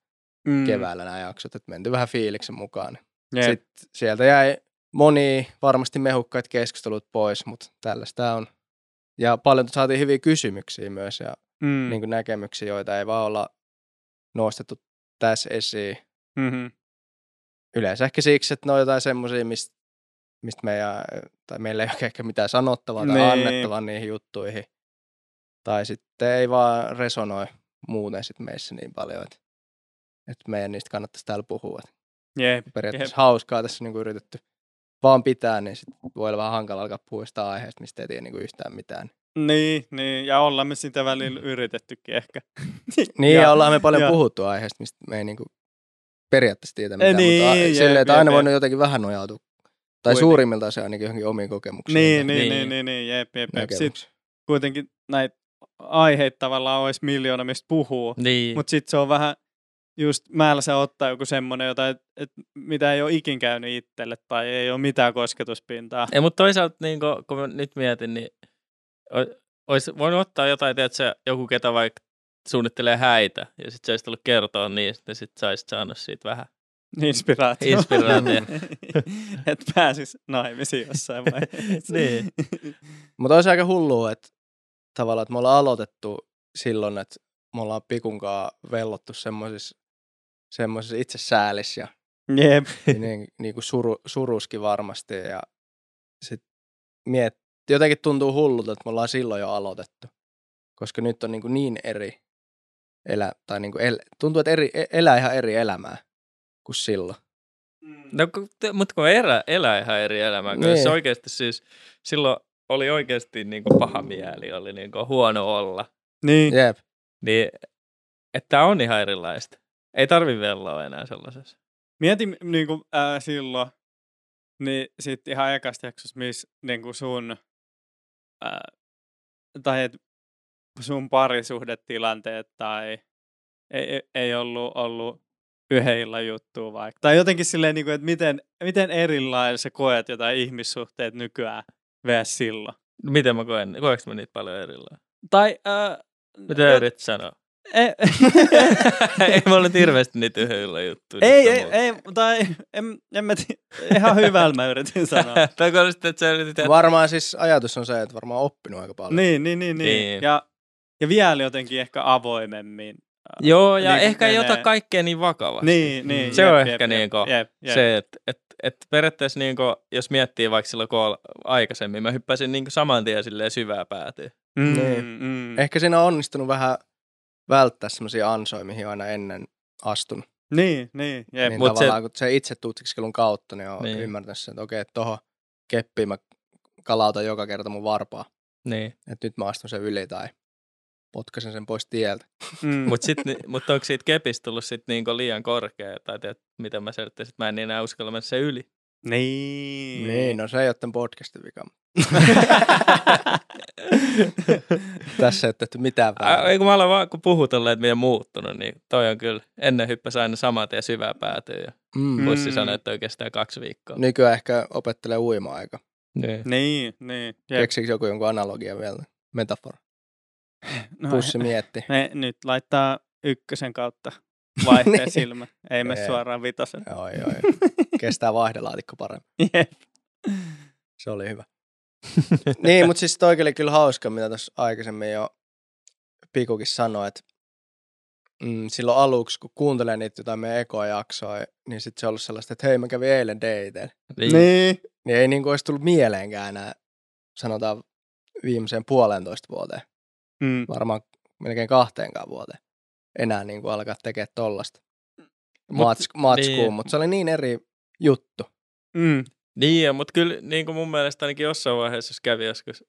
S2: Mm.
S1: keväällä nämä jaksot, että menty vähän fiiliksen mukaan.
S2: Jep.
S1: Sitten sieltä jäi moni varmasti mehukkaat keskustelut pois, mutta tällaista on. Ja paljon saatiin hyviä kysymyksiä myös ja
S2: Mm.
S1: niin kuin näkemyksiä, joita ei vaan olla nostettu tässä esiin.
S2: Mm-hmm.
S1: Yleensä ehkä siksi, että ne on jotain semmoisia, mistä, mistä meidän, tai meillä ei ole ehkä mitään sanottavaa tai
S2: Niin.
S1: annettavaa niihin juttuihin. Tai sitten ei vaan resonoi muuten sit meissä niin paljon, että, että meidän niistä kannattaisi täällä puhua.
S2: Jep.
S1: periaatteessa hauskaa tässä niin kuin yritetty vaan pitää, niin sit voi olla vähän hankala alkaa puhua sitä aiheesta, mistä ei tiedä niin kuin yhtään mitään.
S2: Niin, niin, ja ollaan me sitä välillä yritettykin ehkä.
S1: Niin, ja, ja ollaan me paljon
S2: ja-
S1: puhuttu aiheesta, mistä me ei niin kuin periaatteessa tiedä mitään,
S2: niin,
S1: mutta a-
S2: jep,
S1: silleen, että aina voinut jotenkin vähän nojautua. Tai
S2: Kuitenkin.
S1: suurimmiltaan se ainakin johonkin omiin kokemuksiin.
S2: Niin, niin,
S3: Niin.
S2: niin, niin, niin, jep, jep, jep. Sitten kuitenkin näitä aiheita tavallaan olisi miljoona, mistä puhuu.
S3: Niin,
S2: Mutta sitten se on vähän just määllä se ottaa joku semmoinen, jota, et, et, mitä ei ole ikin käynyt itselle tai ei ole mitään kosketuspintaa.
S3: Ei, mutta toisaalta niin kun, kun mä nyt mietin, niin olisi voinut ottaa jotain, että se joku, ketä vaikka suunnittelee häitä, ja sitten se olisi tullut kertoa niistä, niin sitten sä olisit saanut siitä vähän.
S2: Inspiraatio.
S3: Inspiraatio.
S2: että pääsis naimisiin jossain vaiheessa.
S3: Niin.
S1: Mutta olisi aika hullua, että tavallaan, että me ollaan aloitettu silloin, että me ollaan Pikunkaan vellottu semmoisissa semmoisessa itse säälissä ja
S2: Jep.
S1: niin, niin kuin suru, suruskin varmasti. Ja sit miet, jotenkin tuntuu hullulta, että me ollaan silloin jo aloitettu. Koska nyt on niin, kuin niin eri elä, tai niin kuin el, tuntuu, että eri, e- elää ihan eri elämää kuin silloin.
S3: No, ku- te- mutta kun elää, elää ihan eri elämää, kun
S1: Niin.
S3: jos oikeasti siis, silloin oli oikeasti niin kuin paha mieli, oli niin kuin huono olla,
S2: Niin.
S1: Jep.
S3: niin että on ihan erilaista. Ei tarvi velloa enää sellaisessa.
S2: Mieti niin kuin, ää, silloin, niin sitten ihan ekasta jaksossa, missä niin kuin sun, ää, tai et sun parisuhdetilanteet tai ei, ei, ei ollut, ollut yhden illan juttua vaikka. Tai jotenkin silleen, niin kuin, että miten, miten erilainen sä koet jotain ihmissuhteet nykyään vs. silloin.
S3: Miten mä koen, koeks mä niitä paljon erillään?
S2: Tai ää,
S3: Mitä
S2: jo-
S3: yrität sanoa?
S2: ei,
S3: ei mulla nyt hirveästi niitä yhdellä juttuja.
S2: ei, ei, ei, tai en, en mä tiedä, ihan hyvällä mä yritin sanoa.
S3: tai kun sitten, että sä yritit,
S1: Varmaan siis ajatus on se, että varmaan oppinut aika paljon.
S2: Niin, niin, niin, niin.
S3: Niin.
S2: Ja, ja vielä jotenkin ehkä avoimemmin. äh,
S3: Joo, ja
S2: Niin,
S3: ehkä ei ota kaikkea niin vakavasti.
S2: Niin, niin.
S3: Se
S2: jep,
S3: on
S2: jep,
S3: ehkä
S2: jep,
S3: niinku
S2: jep, jep.
S3: Se, että et, et periaatteessa niinku, jos miettii vaikka silloin kun aikaisemmin, mä hyppäsin niinku saman tien silleen syvää päätyä.
S2: Mm,
S1: Niin.
S2: mm.
S1: Ehkä siinä on onnistunut vähän välttää semmoisia ansoja, mihin aina ennen astunut.
S2: Niin, niin. Jep.
S1: niin
S3: mut
S1: tavallaan, se... kun se itse tutkiskelun kautta, niin on
S3: Niin.
S1: ymmärtänyt sen, että okei, että tohon keppiin mä kalautan joka kerta mun varpaa.
S3: Niin.
S1: Että nyt mä astun sen yli tai potkasen sen pois tieltä.
S2: Mm.
S3: Mutta mut onko siitä kepistä tullut sit niinku liian korkea? Tai tiedät, miten mä selittäisin, että mä en enää uskalla mennä se yli.
S2: niin.
S1: Niin, no se ei ole tämän podcastin vika. Tässä ei ole tehty mitään
S3: Ää,
S1: väärin.
S3: Ei kun mä aloin vaan, kun puhutellaan, että miten muuttunut, niin toi on kyllä. Ennen hyppäsi aina saman tien syvää päätyä ja
S1: Mm.
S3: bussi
S2: Mm.
S3: sanoi, että toi kestää kaksi viikkoa.
S1: Nykyään ehkä opettelee uimaa aika.
S3: Niin.
S2: niin, niin. Jep.
S1: Keksiikö joku jonkun analogian vielä? Metafora.
S2: No,
S1: Pussi mietti.
S2: me nyt laittaa ykkösen kautta vaihteen
S1: Niin.
S2: silmä. Ei me suoraan vitosen.
S1: Oi, oi. Kestää vaihdelaatikko paremmin.
S2: Jep.
S1: Se oli hyvä. niin, mutta siis toi oli kyllä hauska, mitä tuossa aikaisemmin jo Pikukin sanoi, että mm, silloin aluksi, kun kuuntelee niitä jotain meidän ekojaksoja, niin sitten se on ollut sellaista, että hei, mä kävin eilen dateilla.
S3: Niin.
S2: Niin.
S1: Niin ei niin kuin olisi tullut mieleenkään enää, sanotaan viimeiseen puolentoista vuoteen,
S2: Mm.
S1: varmaan melkein kahteenkaan vuoteen, enää niin kuin alkaa tekemään tollasta
S3: Mut-
S1: Mats, matskua,
S3: niin.
S1: mutta se oli niin eri juttu.
S2: Mm.
S3: Niin, mutta kyllä niin kuin mun mielestä ainakin jossain vaiheessa, jos kävi joskus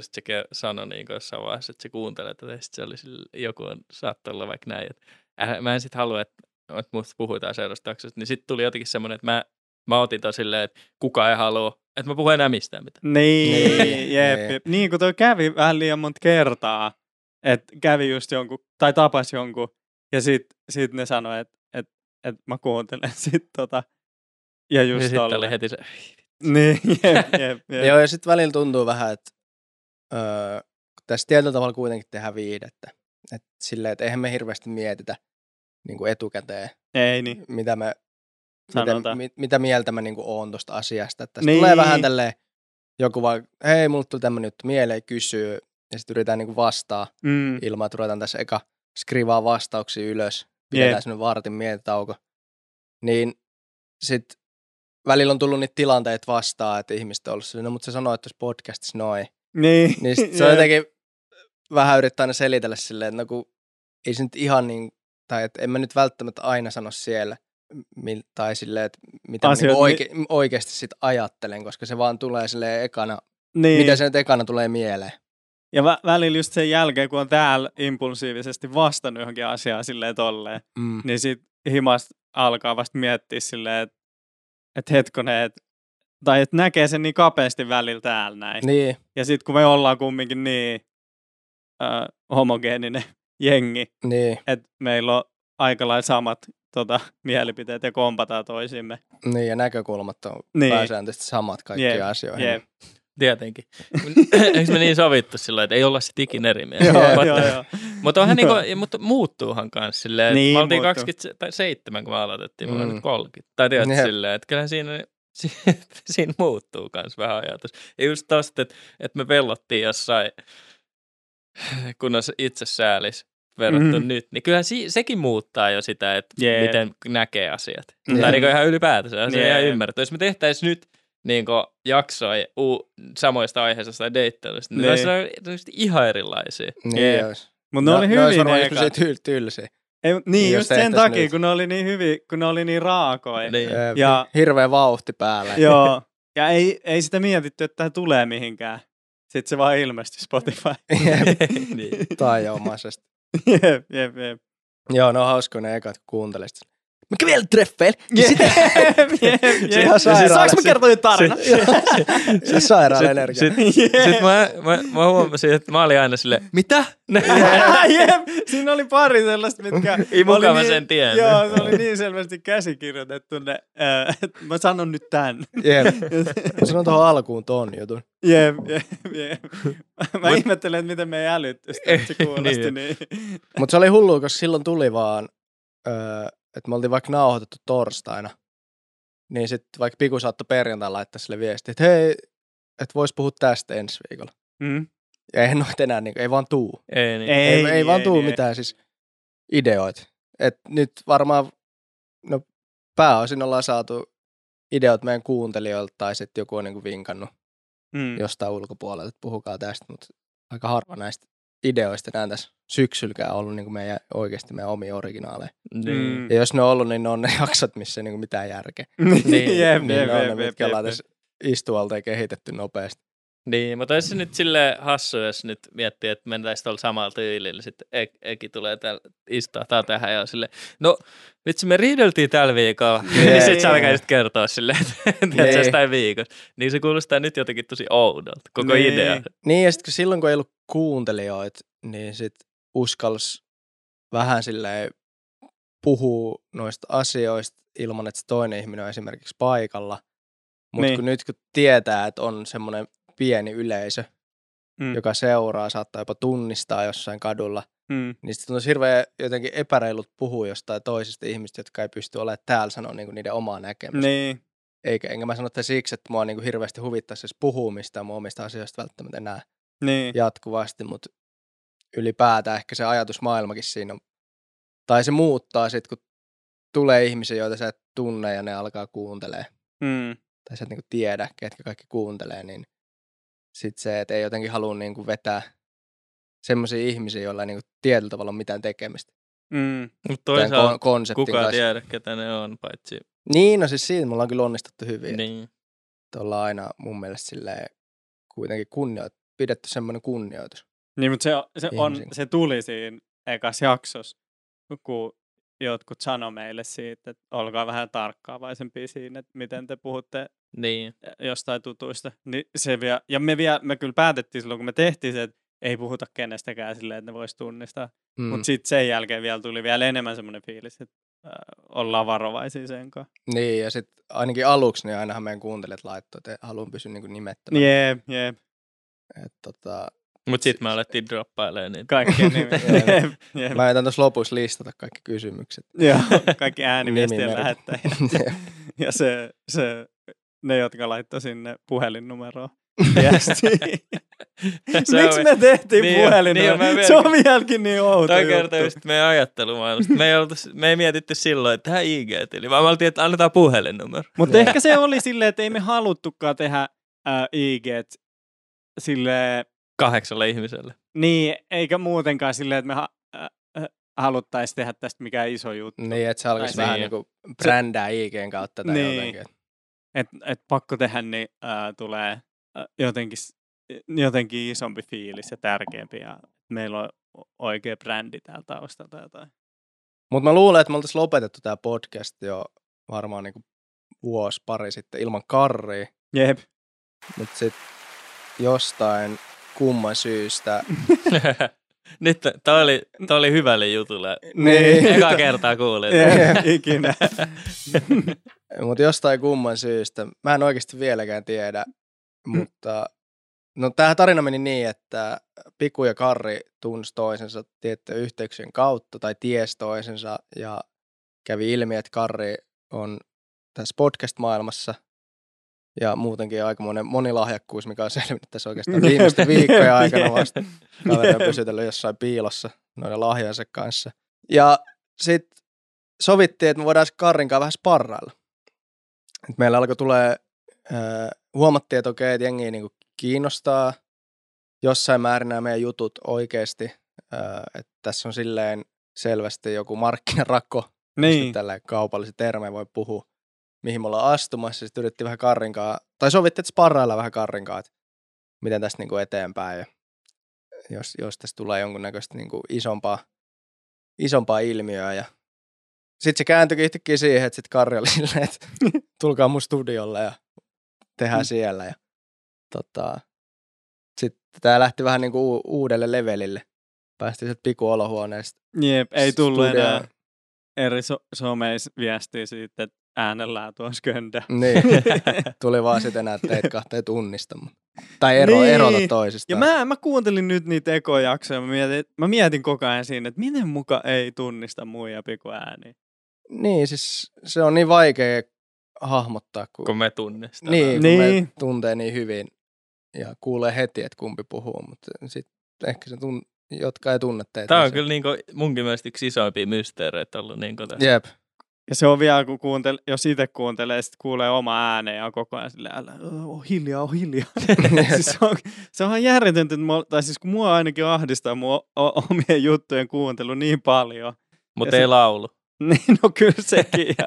S3: sit se sanoi niin kuin jossain vaiheessa, että se kuuntelee sit se oli sille, joku on saattaa olla vaikka näin, että äh, mä en sit halua, että, että musta puhutaan seuraavasta jaksosta, niin sitten tuli jotenkin semmoinen, että mä, mä otin to silleen, että kukaan ei halua, että mä puhun enää mistään mitään.
S2: Niin,
S1: Niin,
S2: jep,
S1: niin.
S2: jep. Niin kuin toi kävi vähän liian monta kertaa, että kävi just jonkun, tai tapas jonkun, ja sit, sit ne sanoi, että et, et mä kuuntelen sit tota, ja just
S3: sitten
S2: tolle.
S3: oli heti se,
S2: Niin, jep, jep, jep.
S1: Joo, ja sitten välillä tuntuu vähän, että öö, tässä tietyllä tavalla kuitenkin tehdään viihdettä. Että silleen, että eihän me hirveästi mietitä niin kuin etukäteen,
S2: Ei niin.
S1: mitä, me,
S2: Sanotaan.
S1: mitä, mit, mitä mieltä mä niin oon tuosta asiasta. Että
S2: Niin.
S1: niin. tulee vähän tälleen, joku vaan, hei, mulle tuli tämmöinen juttu mieleen, kysyy, ja sitten yritetään niin vastaa
S2: Mm.
S1: ilman, että ruvetaan tässä eka skrivaa vastauksia ylös. Pidetään semmoinen vartin mietitauko. Niin sitten välillä on tullut niitä tilanteita vastaan, että ihmiset on ollut no mutta sä sanoit tuossa podcastissa noin.
S2: Niin.
S1: Niin sit se on jotenkin vähän yrittää aina selitellä silleen, että no kun ei se nyt ihan niin, tai että en mä nyt välttämättä aina sano siellä, tai silleen, että mitä mä
S2: Asiat,
S1: niinku oike, oikeasti sit ajattelen, koska se vaan tulee silleen ekana,
S2: niin.
S1: mitä se nyt ekana tulee mieleen.
S2: Ja vä- välillä just sen jälkeen, kun on täällä impulsiivisesti vastannut johonkin asiaan silleen tolleen,
S1: Mm.
S2: niin sit himasta alkaa vasta miettiä silleen, että et hetkonen, et, tai että näkee sen niin kapeasti välillä täällä näin.
S1: Niin,
S2: Ja sitten kun me ollaan kumminkin niin äh, homogeeninen jengi,
S1: niin,
S2: että meillä on aika lailla samat tota, mielipiteet ja kompataan toisimme.
S1: niin, ja näkökulmat on
S2: Niin.
S1: pääsääntöisesti samat kaikkiin
S2: Jep,
S1: asioihin.
S2: jep.
S3: tietenkin. Eikö me niin sovittu silloin, että ei olla sit ikinä eri mieltä?
S2: Joo,
S3: Mutta-
S2: joo, joo.
S3: Mutta onhan
S2: Joo.
S3: niinku, mutta muuttuuhan kanssa silleen,
S2: Niin,
S3: me oltiin
S2: muuttuu.
S3: 27, kun me aloitettiin, me
S1: Mm.
S3: nyt 30. Tai tiedät
S1: Jep.
S3: silleen, että kyllä siinä, siinä muuttuu myös vähän ajatus. Ja just tosta, että, että me vellottiin jossain kunnossa itse säälis verrattuna
S2: Mhm.
S3: nyt, niin kyllähän si- sekin muuttaa jo sitä, että
S2: Jep.
S3: miten näkee asiat.
S2: Jep.
S3: Tai niin ihan ylipäätänsä, se on ihan ymmärretty. Jos me tehtäisiin nyt niin jaksoja u- samoista aiheista tai deittailusta, niin ne
S2: Niin.
S3: olisi olisi ihan erilaisia.
S1: Niin olisi.
S2: Mutta ne oli
S1: ne olisi
S2: hyviä
S1: varmaan
S2: ne
S1: tosi tyl- tylsiä.
S2: Ei, niin,
S1: jos
S2: just sen takia,
S1: niitä.
S2: kun ne oli niin hyviä, kun ne oli niin raakoja.
S3: Niin.
S2: Ja-
S1: Hirveä vauhti päällä.
S2: Joo. Ja ei, ei sitä mietitty, että tämä tulee mihinkään. Sitten se vaan ilmestyi Spotify.
S3: Niin.
S1: Taajoomaisesti.
S2: Jep, jep, jep.
S1: Joo, ne on ne ekat, kun kuuntelee sitä. Mä kävin treffeillä. Se ihan
S2: jep.
S1: sairaala.
S2: Saanko mä kertoa jotain tarina?
S1: Se sairaan
S3: Sit-
S1: energia.
S3: sit- Sitten mä, mä, mä huomasin, että mä olin aina silleen, mitä?
S2: Jep, siinä oli pari sellaista, mitkä...
S3: Ei mukaan
S2: oli
S3: mä sen tiennyt.
S2: Joo, se oli niin selvästi käsikirjoitettu ne, äh, että mä sanon nyt tän.
S1: Jep. Mä sanon tuohon alkuun ton jutun.
S2: Jep, jep, jep. Mä
S3: Mut-
S2: ihmettelen, että miten me ei älytty sitä, että se kuulosti
S3: Niin.
S2: niin.
S1: Mutta se oli hullua, koska silloin tuli vaan, öö, että me oltiin vaikka nauhoitettu torstaina. Niin sitten vaikka Piku saattoi perjantai laittaa sille viesti, että hei, että vois puhua tästä ensi viikolla.
S2: Mm.
S1: Ja ei noit enää, niin, ei vaan tuu.
S3: Ei, niin.
S1: Ei, ei, ei vaan tuu
S2: niin,
S1: mitään siis ideoita. Et nyt varmaan, no pääosin ollaan saatu ideot meidän kuuntelijoilta tai sitten joku on niinku vinkannut
S2: Mm.
S1: jostain ulkopuolelta, että puhukaa tästä, mutta aika harva näistä ideoista enää tässä syksylläkään ollut niinku meidän, oikeasti meidän omia originaaleja.
S3: Niin.
S2: Mm.
S1: Ja jos ne on ollut, niin ne on ne jaksot, missä ei niinku mitään järkeä.
S3: Niin,
S2: jep,
S1: niin
S2: jep,
S1: ne on ne,
S2: jep, jep,
S1: mitkä ollaan
S2: jep.
S1: tässä istualta ja kehitetty nopeasti.
S3: Niin, mutta olisi se nyt sille hassu, jos nyt miettii, että mentäisiin tuolla samalla tyylillä, sitten Ek- Eki tulee täällä istahtaa tähän ja sille, no vitsi me riideltiin tällä viikolla, niin
S1: Niin.
S3: sitten sä alkaisit kertoa silleen, että
S1: Niin.
S3: jostain viikosta. Niin se kuulostaa nyt jotenkin tosi oudolta, koko
S2: Niin.
S3: idea.
S1: Niin, ja sitten silloin kun ei ollut kuuntelijoita, niin sitten uskalsi vähän silleen puhua noista asioista ilman, että se toinen ihminen on esimerkiksi paikalla. Mutta
S2: Niin.
S1: kun nyt kun tietää, että on semmoinen pieni yleisö,
S2: Mm.
S1: joka seuraa, saattaa jopa tunnistaa jossain kadulla,
S2: Mm.
S1: niin sitten on hirveän jotenkin epäreilut puhua jostain toisista ihmistä, jotka ei pysty olemaan täällä sanoa niinku niiden omaa näkemystä.
S2: Niin.
S1: Eikä, enkä mä sano tätä siksi, että mua niinku hirveästi huvittaisi edes puhua mistään mun omista asioista välttämättä enää
S2: Niin.
S1: jatkuvasti, mutta ylipäätään ehkä se ajatusmaailmakin siinä on, tai se muuttaa sitten, kun tulee ihmisiä, joita sä et tunne ja ne alkaa kuuntelee,
S2: Mm.
S1: tai sä et niinku tiedä, ketkä kaikki kuuntelee, niin sitten se, että ei jotenkin halua niinku vetää semmoisia ihmisiä, joilla ei niinku tietyllä tavalla ole mitään tekemistä.
S2: Mm.
S3: Mutta toisaalta
S1: kon-
S3: kukaan
S1: kanssa.
S3: tiedä, ketä ne on, paitsi
S1: Niin, no siis siinä me ollaan kyllä onnistuttu hyvin. Niin.
S3: niin.
S1: Ollaan aina mun mielestä silleen kuitenkin kunnioit, pidetty semmoinen kunnioitus.
S2: Niin, mutta se, se, on,
S1: Ihmisiin.
S2: se tuli siinä ekas jaksossa, kun jotkut sanoi meille siitä, että olkaa vähän tarkkaavaisempia siinä, että miten te puhutte
S3: Niin.
S2: jostain tutuista. Niin se vielä, ja me, vielä, me kyllä päätettiin silloin, kun me tehtiin se, että ei puhuta kenestäkään silleen, että ne voisi tunnistaa.
S1: Mm.
S2: Mutta sitten sen jälkeen vielä tuli vielä enemmän semmoinen fiilis, että äh, ollaan varovaisia sen kanssa.
S1: Niin, ja sitten ainakin aluksi, niin ainahan meidän kuuntelijat laittoi, että haluan pysyä niin nimettömänä.
S2: Jep, jep.
S1: Et, tota,
S3: Mutta sitten me alettiin droppailemaan niitä.
S2: Kaikki nimi.
S1: Jep.
S2: jep,
S1: mä yritän tuossa lopussa listata kaikki kysymykset.
S2: Joo, kaikki ääniviestien lähettäjät. ja se, se, ne, jotka laittoi sinne
S3: on-
S2: Miksi me tehtiin
S3: Niin
S2: niin puhelinnumero?
S3: niin mä
S2: se on vieläkin- niin outo
S3: Toi
S2: juttu.
S3: kertoo just meidän ajattelumaailmasta. Me ei, oltu, me ei mietitty silloin, että tähän IG-tili, vaan me oltiin, että annetaan puhelinnumero.
S2: Mutta
S1: Joo.
S2: ehkä se oli silleen, että ei me haluttukaan tehdä äh, IG sille
S3: Kahdeksalle ihmiselle.
S2: niin, eikä muutenkaan silleen, että me ha- äh, haluttaisiin tehdä tästä mikään iso juttu.
S1: niin, että se alkaisi vähän
S3: niin.
S1: niin kuin brändää IGn kautta tai
S2: Niin.
S1: jotenkin.
S2: Et, et pakko tehdä, niin äh, tulee jotenkin, jotenkin isompi fiilis ja tärkeämpi ja meillä on oikea brändi täällä taustalla tai jotain.
S1: Mutta mä luulen, että me oltaisiin lopetettu tämä podcast jo varmaan niin kuin vuosi pari sitten ilman karria.
S2: Jep.
S1: Mutta sitten jostain kumman syystä.
S3: Nyt tämä oli, tää oli hyvälle jutulle.
S1: Niin.
S3: Eka kertaa kuulin.
S2: Jep, ikinä.
S1: Mutta jostain kumman syystä, mä en oikeasti vieläkään tiedä, mutta no tämä tarina meni niin, että Piku ja Karri tunsi toisensa tiettyjen yhteyksien kautta tai ties toisensa ja kävi ilmi, että Karri on tässä podcast-maailmassa Ja muutenkin aikamoinen monilahjakkuus, mikä on selvinnyt tässä oikeastaan viimeisten viikkojen aikana vasta. Kaveri on pysytellyt jossain piilossa noiden lahjansa kanssa. Ja sitten sovittiin, että me voidaan Karrinkaan vähän sparrailla. Et meillä alkoi tulee, äh, huomattiin, että okei, että jengi niinku kiinnostaa jossain määrin nämä meidän jutut oikeasti. Äh, että tässä on silleen selvästi joku markkinarakko, niin. Tällä kaupallisen termeen voi puhua, mihin me ollaan astumassa. Sitten yritettiin vähän Karrinkaa, tai sovittiin, että sparrailla vähän Karrinkaa, että miten tästä niinku eteenpäin. Ja jos, jos tästä tulee jonkunnäköistä niinku isompaa, isompaa ilmiöä. Ja sitten se kääntyikin yhtäkkiä siihen, että sitten Karri oli silleen, että tulkaa mun studiolle ja tehdään
S2: Mm.
S1: siellä. Ja, tota, sitten tämä lähti vähän niinku u- uudelle levelille. Päästiin sieltä pikuolohuoneesta
S2: Jep, ei tullut
S1: studioon.
S2: enää eri so- someissa viestiä siitä, että äänenlaatu on sköndä.
S1: Niin, tuli vaan sitten enää, että teitä kahta ei tunnista. Tai ero,
S2: Niin.
S1: erota
S2: Ja
S1: toisistaan.
S2: mä, mä kuuntelin nyt niitä ekojaksoja, mä mietin, mä mietin koko ajan siinä, että miten muka ei tunnista muija piku ääniä.
S1: Niin, siis se on niin vaikea hahmottaa, kun,
S3: kun me tunnistetaan.
S1: niin, kun
S2: Niin.
S1: me tuntee niin hyvin ja kuulee heti, että kumpi puhuu, mutta sitten ehkä se tun, jotka ei tunne teitä.
S3: Tämä
S1: niin
S3: on
S1: se-
S3: kyllä niinku munkin mielestä yksi isoimpia mysteereitä ollut niinku tässä.
S1: Jep,
S2: Ja se on vielä, kun kuuntel, jos itse kuuntelee, sitten kuulee oma äänen ja on koko ajan silleen, älä, oh, hiljaa, oh, hiljaa. siis se, on, se on ihan järjetöntä, tai siis kun mua ainakin ahdistaa mun omien juttujen kuuntelu niin paljon.
S3: Mutta ei
S2: sit-
S3: laulu.
S2: Niin, no kyllä sekin. Ja,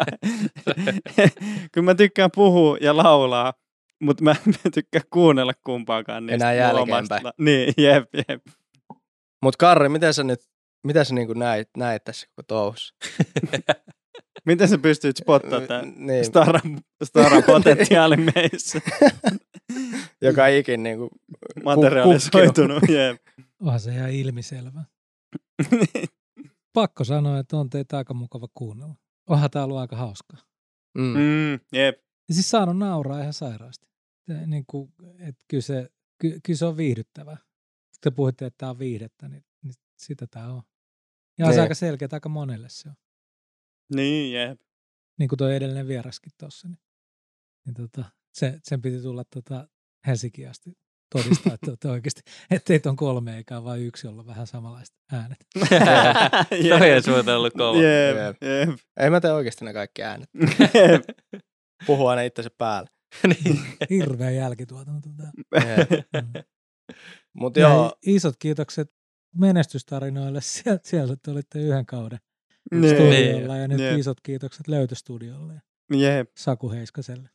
S2: kyllä mä tykkään puhua ja laulaa, mutta mä en tykkää kuunnella kumpaakaan niistä.
S1: Enää jälkeenpäin.
S2: Niin, jep, jep.
S1: mutta Karri, miten sä nyt, mitä sä niin näit, näit tässä koko touhussa?
S2: Miten sä pystyt spottaamaan tämän
S1: niin,
S2: Staran, Staran potentiaalin meissä?
S1: joka ikin niin kuin,
S2: Materialisoitunut, jep.
S4: Onhan se ihan ilmiselvä. Pakko sanoa, että on teitä aika mukava kuunnella. Onhan tämä ollut aika hauskaa.
S1: mm,
S2: mm, jep.
S4: Ja siis saanut nauraa ihan sairaasti. Se, niin kuin, että kyllä, se, ky, kyllä se on viihdyttävää. Kun te puhutte, että tämä on viihdettä, niin, niin sitä tämä on. Ja on se
S1: Niin.
S4: aika selkeä, että aika monelle se on.
S2: Niin, jep.
S4: Niin kuin tuo edellinen vieraskin tuossa. Niin, niin tota, se, sen piti tulla tota Helsinkiin asti todistaa, että, että oikeasti, että teitä on kolme eikä vain yksi, jolla on vähän samanlaiset äänet.
S3: Toi olisi muuten ollut kova.
S2: Jep,
S1: Jep.
S2: jep,
S1: ei mä tee oikeasti ne kaikki äänet.
S2: jep.
S1: Puhuu aina itsensä päälle.
S3: niin.
S4: Hirveä jälkituotanto. Tota. Mm. Ja
S1: joo,
S4: isot kiitokset menestystarinoille. Sieltä, sieltä te olitte yhden kauden
S2: Niin.
S4: studiolla ja nyt
S2: Jep.
S4: isot kiitokset löytöstudiolle ja
S2: Jep.
S4: Saku Heiskaselle.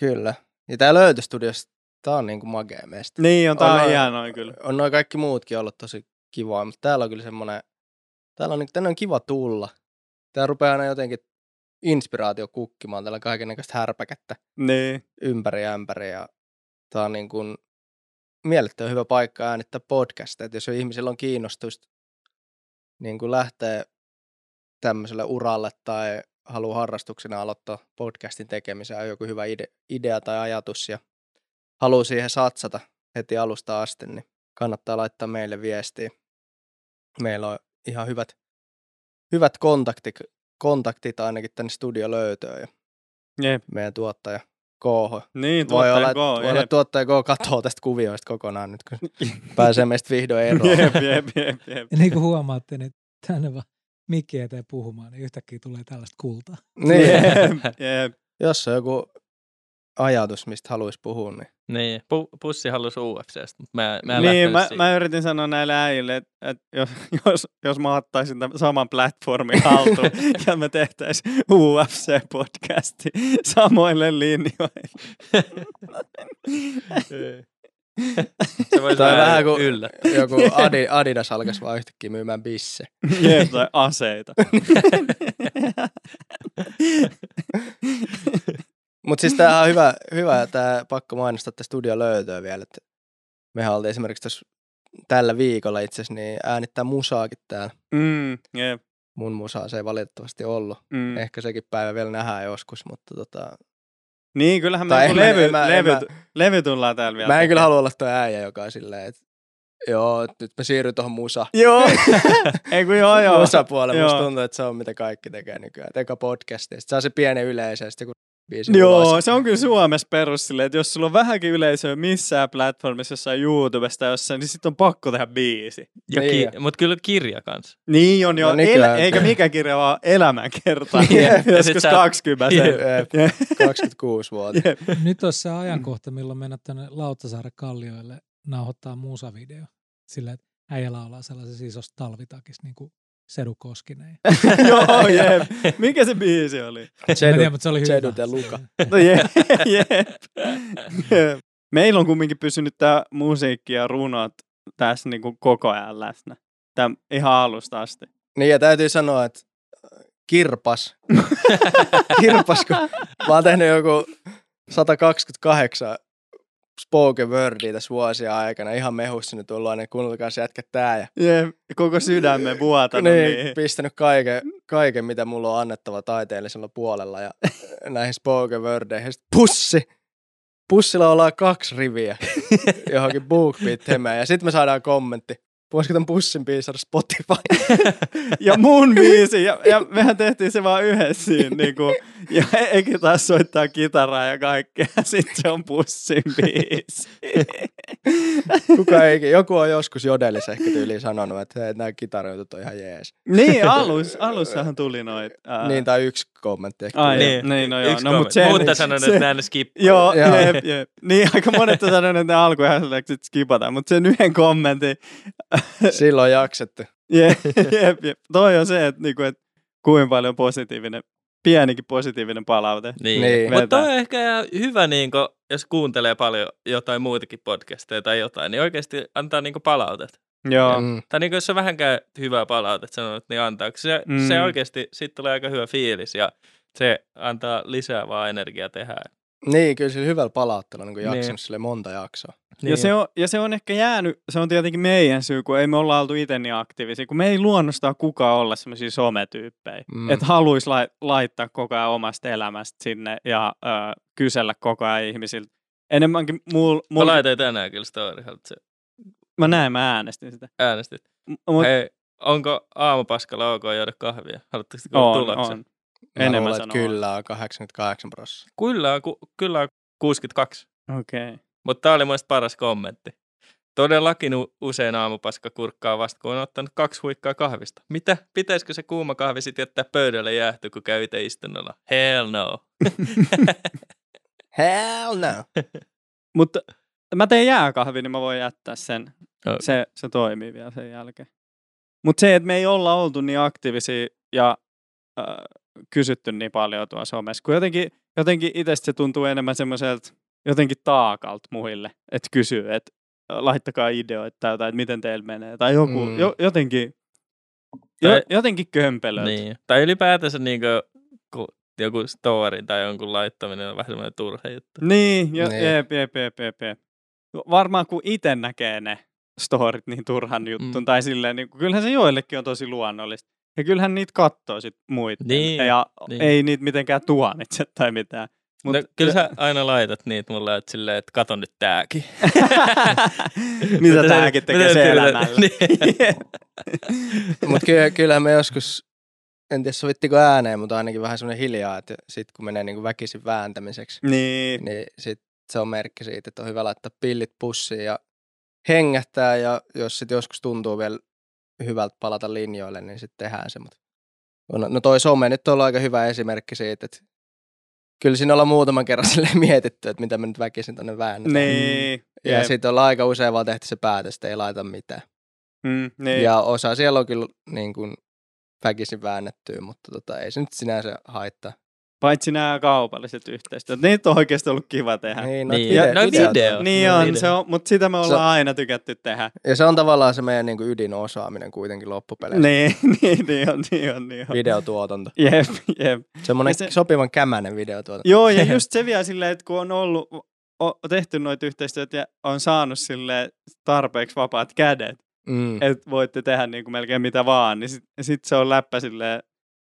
S1: kyllä. Ja tää löytöstudiossa, tää on niinku magea mesta.
S2: Niin on, tää
S1: On
S2: on hienoa kyllä.
S1: on noin kaikki muutkin ollut tosi kivoa, mutta täällä on kyllä semmoinen, täällä on, niinku- tänne on kiva tulla. Tää rupeaa aina jotenkin inspiraatio kukkimaan, täällä on kaikennäköistä härpäkettä
S2: Niin.
S1: ympäri ja ämpäri ja tää on niin kuin mielettömän hyvä paikka äänittää podcasteja, että jos ihmisillä on kiinnostusta niin kuin lähtee tämmöiselle uralle tai haluaa harrastuksena aloittaa podcastin tekemisen, on joku hyvä ide, idea tai ajatus ja haluaa siihen satsata heti alusta asti, niin kannattaa laittaa meille viestiä. Meillä on ihan hyvät, hyvät kontaktit, kontaktit ainakin tänne studio löytöön ja
S2: Jep.
S1: meidän tuottaja KH.
S2: Niin,
S1: Voi olla,
S2: Go,
S1: voi olla, tuottaja K katoo tästä kuvioista kokonaan nyt, kun pääsee meistä vihdoin eroon.
S2: Jep, jep, jep, jep.
S4: Ja niin kuin huomaatte, niin tänne vaan mikki eteen puhumaan, niin yhtäkkiä tulee tällaista kultaa.
S1: niin,
S2: Jep, jep.
S1: jos on joku ajatus, mistä haluaisi puhua, niin
S3: niin. Pu- pussi halusi UFCstä, mutta mä, mä en
S2: niin, mä,
S3: siihen.
S2: mä yritin sanoa näille äijille, että, että jos, jos, jos mä ottaisin tämän saman platformin haltuun ja me tehtäisiin UFC-podcasti samoille linjoille.
S3: Se voisi
S1: Tai vähän
S3: vähän
S1: kuin-
S3: yllättää.
S1: joku Adi, Adidas alkaisi vaan yhtäkkiä myymään bisse.
S2: Jep, tai aseita.
S1: Mutta siis tämähän on hyvä, hyvä tämä pakko mainostaa, että studio löytöä vielä. Että mehän oltiin esimerkiksi tässä tällä viikolla itse asiassa niin äänittää musaakin täällä.
S2: mm, jep,
S1: Mun musaa se ei valitettavasti ollut.
S2: mm.
S1: Ehkä sekin päivä vielä nähdään joskus, mutta tota,
S2: Niin, kyllähän me
S1: Tai en mä-
S2: levy,
S1: en mä-
S2: levy,
S1: mä-
S2: levy tullaan täällä vielä.
S1: mä en kyllä
S2: tekemään.
S1: halua olla tuo äijä, joka on silleen, että joo, nyt mä siirryn tuohon musa.
S2: Joo, ei kun joo, joo.
S1: Musapuolelle. Musta tuntuu, että se on mitä kaikki tekee nykyään. Eka podcast ja sit saa se pienen yleisö sitten joku biisin
S2: Joo,
S1: ulos.
S2: se on kyllä Suomessa perus silleen, että jos sulla on vähänkin yleisöä missään platformissa, jossain YouTubesta jossain, niin sitten on pakko tehdä biisi.
S3: Ja
S1: Niin.
S3: ki- Mutta kyllä kirja kanssa.
S2: Niin on jo,
S1: No nykyään-
S2: el- eikä mikä kirja vaan elämänkerta.
S3: Niin, ja sit
S2: Joskus
S3: sä-
S2: 20.
S3: Jep.
S1: Jep,
S2: Jep.
S1: 26 vuotta.
S2: Jep.
S4: Nyt olisi se ajankohta, milloin mennä tänne Lauttasaaren kallioille nauhoittaa musavideo. Sillä, että äijä laulaa sellaisessa isossa talvitakissa, niin kuin Sedu Koskinen.
S2: Joo, jep. Mikä se biisi oli?
S4: Mä en tiedä,
S1: Sedut,
S4: mutta se oli hyvä.
S1: ja luka.
S2: No jep, jep. Jep. Meillä on kumminkin pysynyt tämä musiikki ja runot tässä niinku koko ajan läsnä. Tämä ihan alusta asti.
S1: Niin ja täytyy sanoa, että kirpas. kirpas, kun mä oon tehnyt joku 128 spoken wordia tässä vuosia aikana. Ihan mehussa nyt tullut aina, kuunnelkaa se jätkä tää. Ja,
S2: Jep. Koko sydämen vuotanut.
S1: niin,
S2: Niin.
S1: pistänyt kaiken, kaiken, mitä mulla on annettava taiteellisella puolella ja näihin spoken wordeihin. Sitten pussi. Pussilla ollaan kaksi riviä johonkin BookBeat ja sitten me saadaan kommentti. Voisiko tämän pussin biisi saada Spotify?
S2: Ja mun biisi. Ja, ja mehän tehtiin se vaan yhdessä siinä. Niin kuin, ja eikä taas soittaa kitaraa ja kaikkea. Sitten se on pussin biisi.
S1: Kuka ei, joku on joskus jodelissa ehkä tyyliin sanonut, että hei, nämä kitaroitut on ihan jees.
S2: niin, alus, alussahan tuli noit. Ää,
S1: Niin, tai yksi kommentti ehkä.
S2: Ai, niin, niin, no joo.
S3: Yksi
S2: No,
S3: kommentti.
S2: mutta se,
S3: Mutta sanon,
S2: se-
S3: että nämä ne skip.
S2: Joo,
S1: Joo.
S2: jep, jep. Niin, aika monet on sanonut, että ne alku ihan että skipataan. Mutta sen yhden kommentin,
S1: Silloin jaksettu.
S2: jep, jep, jep. Toi on se, että, niinku, että kuinka paljon positiivinen, pienikin positiivinen palaute.
S3: Niin.
S1: Niin.
S3: Mutta on ehkä hyvä, niin kun, jos kuuntelee paljon jotain muitakin podcasteja tai jotain, niin oikeasti antaa niin palautetta.
S2: Joo.
S1: Mm.
S3: Tai niin jos on vähänkään hyvää palautetta sanonut, niin antaa. Se,
S2: Mm.
S3: mm. se oikeasti, siitä tulee aika hyvä fiilis ja se antaa lisää vaan energiaa tehdä.
S1: Niin, kyllä sillä hyvällä palautteella niin
S3: Niin.
S1: jaksanut sille monta jaksoa.
S3: Niin.
S2: Ja, se on, ja se on ehkä jäänyt, se on tietenkin meidän syy, kun ei me olla oltu itse niin aktiivisia, kun me ei luonnostaan kukaan olla semmoisia sometyyppejä,
S1: Mm.
S2: että haluaisi lai, laittaa koko ajan omasta elämästä sinne ja ö, kysellä koko ajan ihmisiltä. Enemmänkin mul,
S3: Mä laitoin tänään kyllä story, sä
S2: mä näin, mä äänestin sitä.
S3: äänestit.
S2: M- Mut,
S3: Hei, onko aamupaskalla ok juoda kahvia? Haluatteko te
S2: on,
S3: tuloksen?
S2: on.
S1: Mä
S2: Enemmän
S1: luulen,
S2: sanoo.
S1: kyllä on 88 prosenttia.
S3: Kyllä, on, ku, kyllä on 62.
S2: Okei. Okay.
S3: Mutta tämä oli mielestäni paras kommentti. Todellakin usein aamupaska kurkkaa vasta, kun on ottanut kaksi huikkaa kahvista. Mitä? Pitäisikö se kuuma kahvi sitten jättää pöydälle jäähtyä, kun käy itse istunnolla? Hell no.
S1: Hell no.
S2: Mutta mä teen jääkahvi, niin mä voin jättää sen.
S3: Okei.
S2: Se, se toimii vielä sen jälkeen. Mutta se, että me ei olla oltu niin aktiivisia ja äh, kysytty niin paljon tuossa somessa, kun jotenkin, jotenkin itsestä se tuntuu enemmän semmoiselta jotenkin taakalta muille, että kysyy, että laittakaa ideoita tai jotain, että miten teillä menee. Tai joku,
S1: Mm.
S2: jo, jotenkin, jo,
S3: Tai-
S2: jotenkin kömpelöltä.
S3: Niin. Tai ylipäätänsä niinku, kun joku story tai jonkun laittaminen on vähän semmoinen turha juttu.
S2: Niin, jo,
S1: Niin.
S2: jep, jep, jep, jep, jep. Varmaan kun itse näkee ne storit niin turhan jutun,
S3: Mm.
S2: mm. tai silleen, niin kyllähän se joillekin on tosi luonnollista. Ja kyllähän niitä katsoo sit muita.
S3: Niin,
S2: ja
S3: niin.
S2: ei niitä mitenkään tuomitse tai mitään.
S3: Mut, no, kyllä sä aina laitat niitä mulle, että silleen, että kato nyt tääkin.
S2: mitä tämäkin tekee se elämällä.
S3: Niin.
S1: Mutta kyllä, kyllähän me joskus, en tiedä sovittiko ääneen, mutta ainakin vähän semmoinen hiljaa, että sit kun menee niin väkisin vääntämiseksi,
S2: niin.
S1: niin sit se on merkki siitä, että on hyvä laittaa pillit pussiin ja hengähtää ja jos sit joskus tuntuu vielä hyvältä palata linjoille, niin sitten tehdään se. Mut no, no toi some nyt on aika hyvä esimerkki siitä, että kyllä siinä ollaan muutaman kerran silleen mietitty, että mitä me nyt väkisin tonne väännetään.
S2: Niin.
S1: Ja
S2: jep.
S1: sitten ollaan aika usein vaan tehty se päätös, että ei laita mitään.
S2: Mm, niin.
S1: Ja osa siellä on kyllä niin kuin väkisin väännettyä, mutta tota, ei se nyt sinänsä haittaa.
S2: Paitsi nämä kaupalliset yhteistyöt. Niitä on oikeasti ollut kiva tehdä.
S1: Niin,
S3: Niin,
S1: video,
S3: no video.
S1: on.
S2: Niin
S3: No,
S2: on,
S3: video.
S2: se on, mutta sitä me
S1: Se-
S2: ollaan aina tykätty tehdä.
S1: Ja se on tavallaan se meidän niin kuin ydinosaaminen kuitenkin loppupeleissä.
S2: Niin, niin, niin on, niin on, niin on.
S1: Videotuotanto.
S2: Jep, jep.
S1: Semmoinen
S2: se-
S1: se... sopivan kämänen videotuotanto.
S2: Joo, ja just se vielä silleen, että kun on ollut, o, tehty noita yhteistyötä ja on saanut sille tarpeeksi vapaat kädet,
S1: Mm.
S2: että voitte tehdä niin kuin melkein mitä vaan, niin sitten sit se on läppä silleen,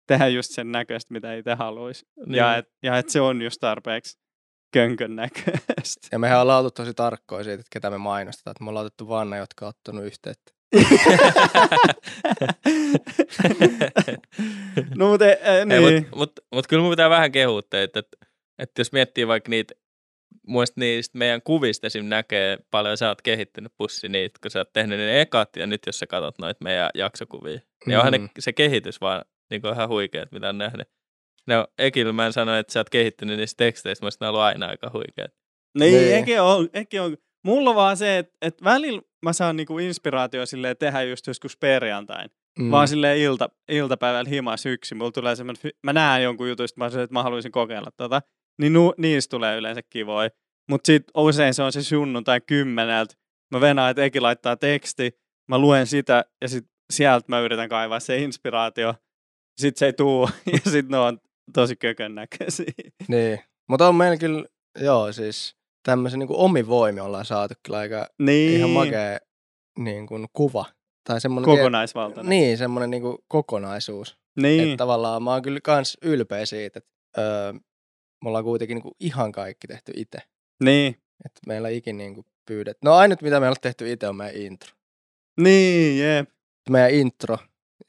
S2: tehdä just sen näköistä, mitä itse haluaisi.
S3: Niin.
S2: Ja että ja et se on just tarpeeksi könkön näköistä.
S1: Ja mehän ollaan oltu tosi tarkkoja siitä, että ketä me mainostetaan. Että me ollaan otettu vaan ne, jotka on ottanut yhteyttä.
S2: no mutta e, e,
S3: Ei,
S2: niin.
S3: mut, mut, mut, kyllä mun pitää vähän kehua teitä, että Että jos miettii vaikka niitä, muista niistä meidän kuvista esim. näkee paljon, sä oot kehittynyt pussi niitä, kun sä oot tehnyt ne ekat, ja nyt jos sä katsot noita meidän jaksokuvia, niin onhan ne,
S1: Mm.
S3: se kehitys vaan niin kuin ihan huikeet, mitä on nähnyt. Ne on, Ekillä mä en sano, että sä oot kehittynyt niistä teksteistä, mä ne on ollut aina aika huikeet.
S2: Niin,
S1: Niin.
S2: Eke on, Eke on. Mulla on vaan se, että, että välillä mä saan niinku inspiraatio silleen tehdä just joskus perjantain.
S1: Mm.
S2: Vaan silleen ilta, iltapäivällä himas yksi. Mulla tulee semmoinen, mä näen jonkun jutun, mä sanon, että mä haluaisin kokeilla tota. Niin nu, niistä tulee yleensä kivoja. Mutta sit usein se on se sunnuntai kymmeneltä. Mä venaan, että Eki laittaa teksti. Mä luen sitä ja sit sieltä mä yritän kaivaa se inspiraatio. Sit se ei tuu ja sit ne on tosi kökön näköisiä.
S1: Niin. Mutta on meillä kyllä, joo siis tämmöisen niin omin voimi ollaan saatu kyllä aika
S2: Niin.
S1: ihan makea niin kuin kuva. Tai semmoinen
S2: Kokonaisvaltainen.
S1: Niin, semmoinen niin kuin kokonaisuus.
S2: Niin.
S1: Että tavallaan mä oon kyllä kans ylpeä siitä, että öö, me ollaan kuitenkin niin kuin ihan kaikki tehty itse.
S2: Niin.
S1: Että meillä ei ikin niin kuin pyydet. No ainut mitä me ollaan tehty itse on meidän intro.
S2: Niin, jep.
S1: Meidän intro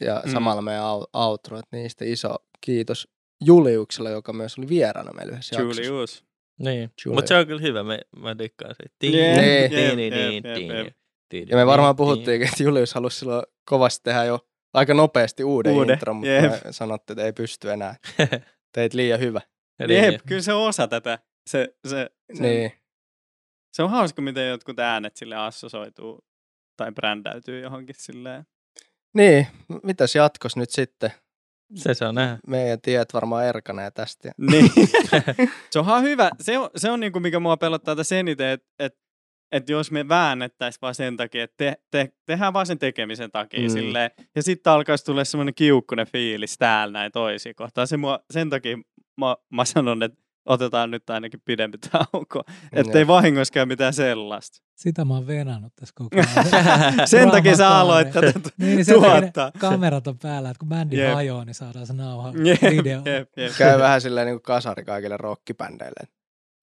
S1: ja
S2: Mm.
S1: samalla meidän outro. Että niistä iso kiitos Juliukselle, joka myös oli vieraana meillä yhdessä jaksossa.
S2: Julius.
S3: Niin.
S1: Julia.
S3: Mutta se on kyllä hyvä, me, mä dikkaan siitä.
S1: Ja me varmaan
S3: tiin,
S1: puhuttiin, että Julius halusi silloin kovasti tehdä jo aika nopeasti uuden,
S2: Uuden,
S1: intron, mutta
S2: jep.
S1: me sanottiin, että ei pysty enää. Teit liian hyvä.
S3: Niin.
S2: Jep, kyllä se on osa tätä. Se, se, se,
S1: Niin.
S2: se on hauska, miten jotkut äänet sille assosoituu tai brändäytyy johonkin silleen.
S1: Niin, mitäs jatkos nyt sitten?
S3: Se saa nähdä.
S1: Meidän tiet varmaan erkanee tästä.
S2: Niin. se on ihan hyvä. Se on, se on niinku, mikä mua pelottaa tässä eniten, että et, et jos me väännettäisiin vaan sen takia, että te, te, tehdään vaan sen tekemisen takia
S1: Mm.
S2: silleen, ja sitten alkaisi tulla semmoinen kiukkunen fiilis täällä näin toisia kohtaan. Se mua, sen takia mä, mä sanon, että otetaan nyt ainakin pidempi tauko, ettei
S1: Jep.
S2: vahingossa käy mitään sellaista.
S4: Sitä mä oon venannut tässä koko ajan.
S2: Sen takia sä aloit tätä
S4: Niin, niin
S2: tuottaa.
S4: kamerat on päällä, että kun bändi
S2: Jep.
S4: hajoaa, niin saadaan se nauha
S2: Jep,
S4: video.
S2: jep, jep.
S1: Käy vähän silleen niin kuin kasari kaikille rockibändeille.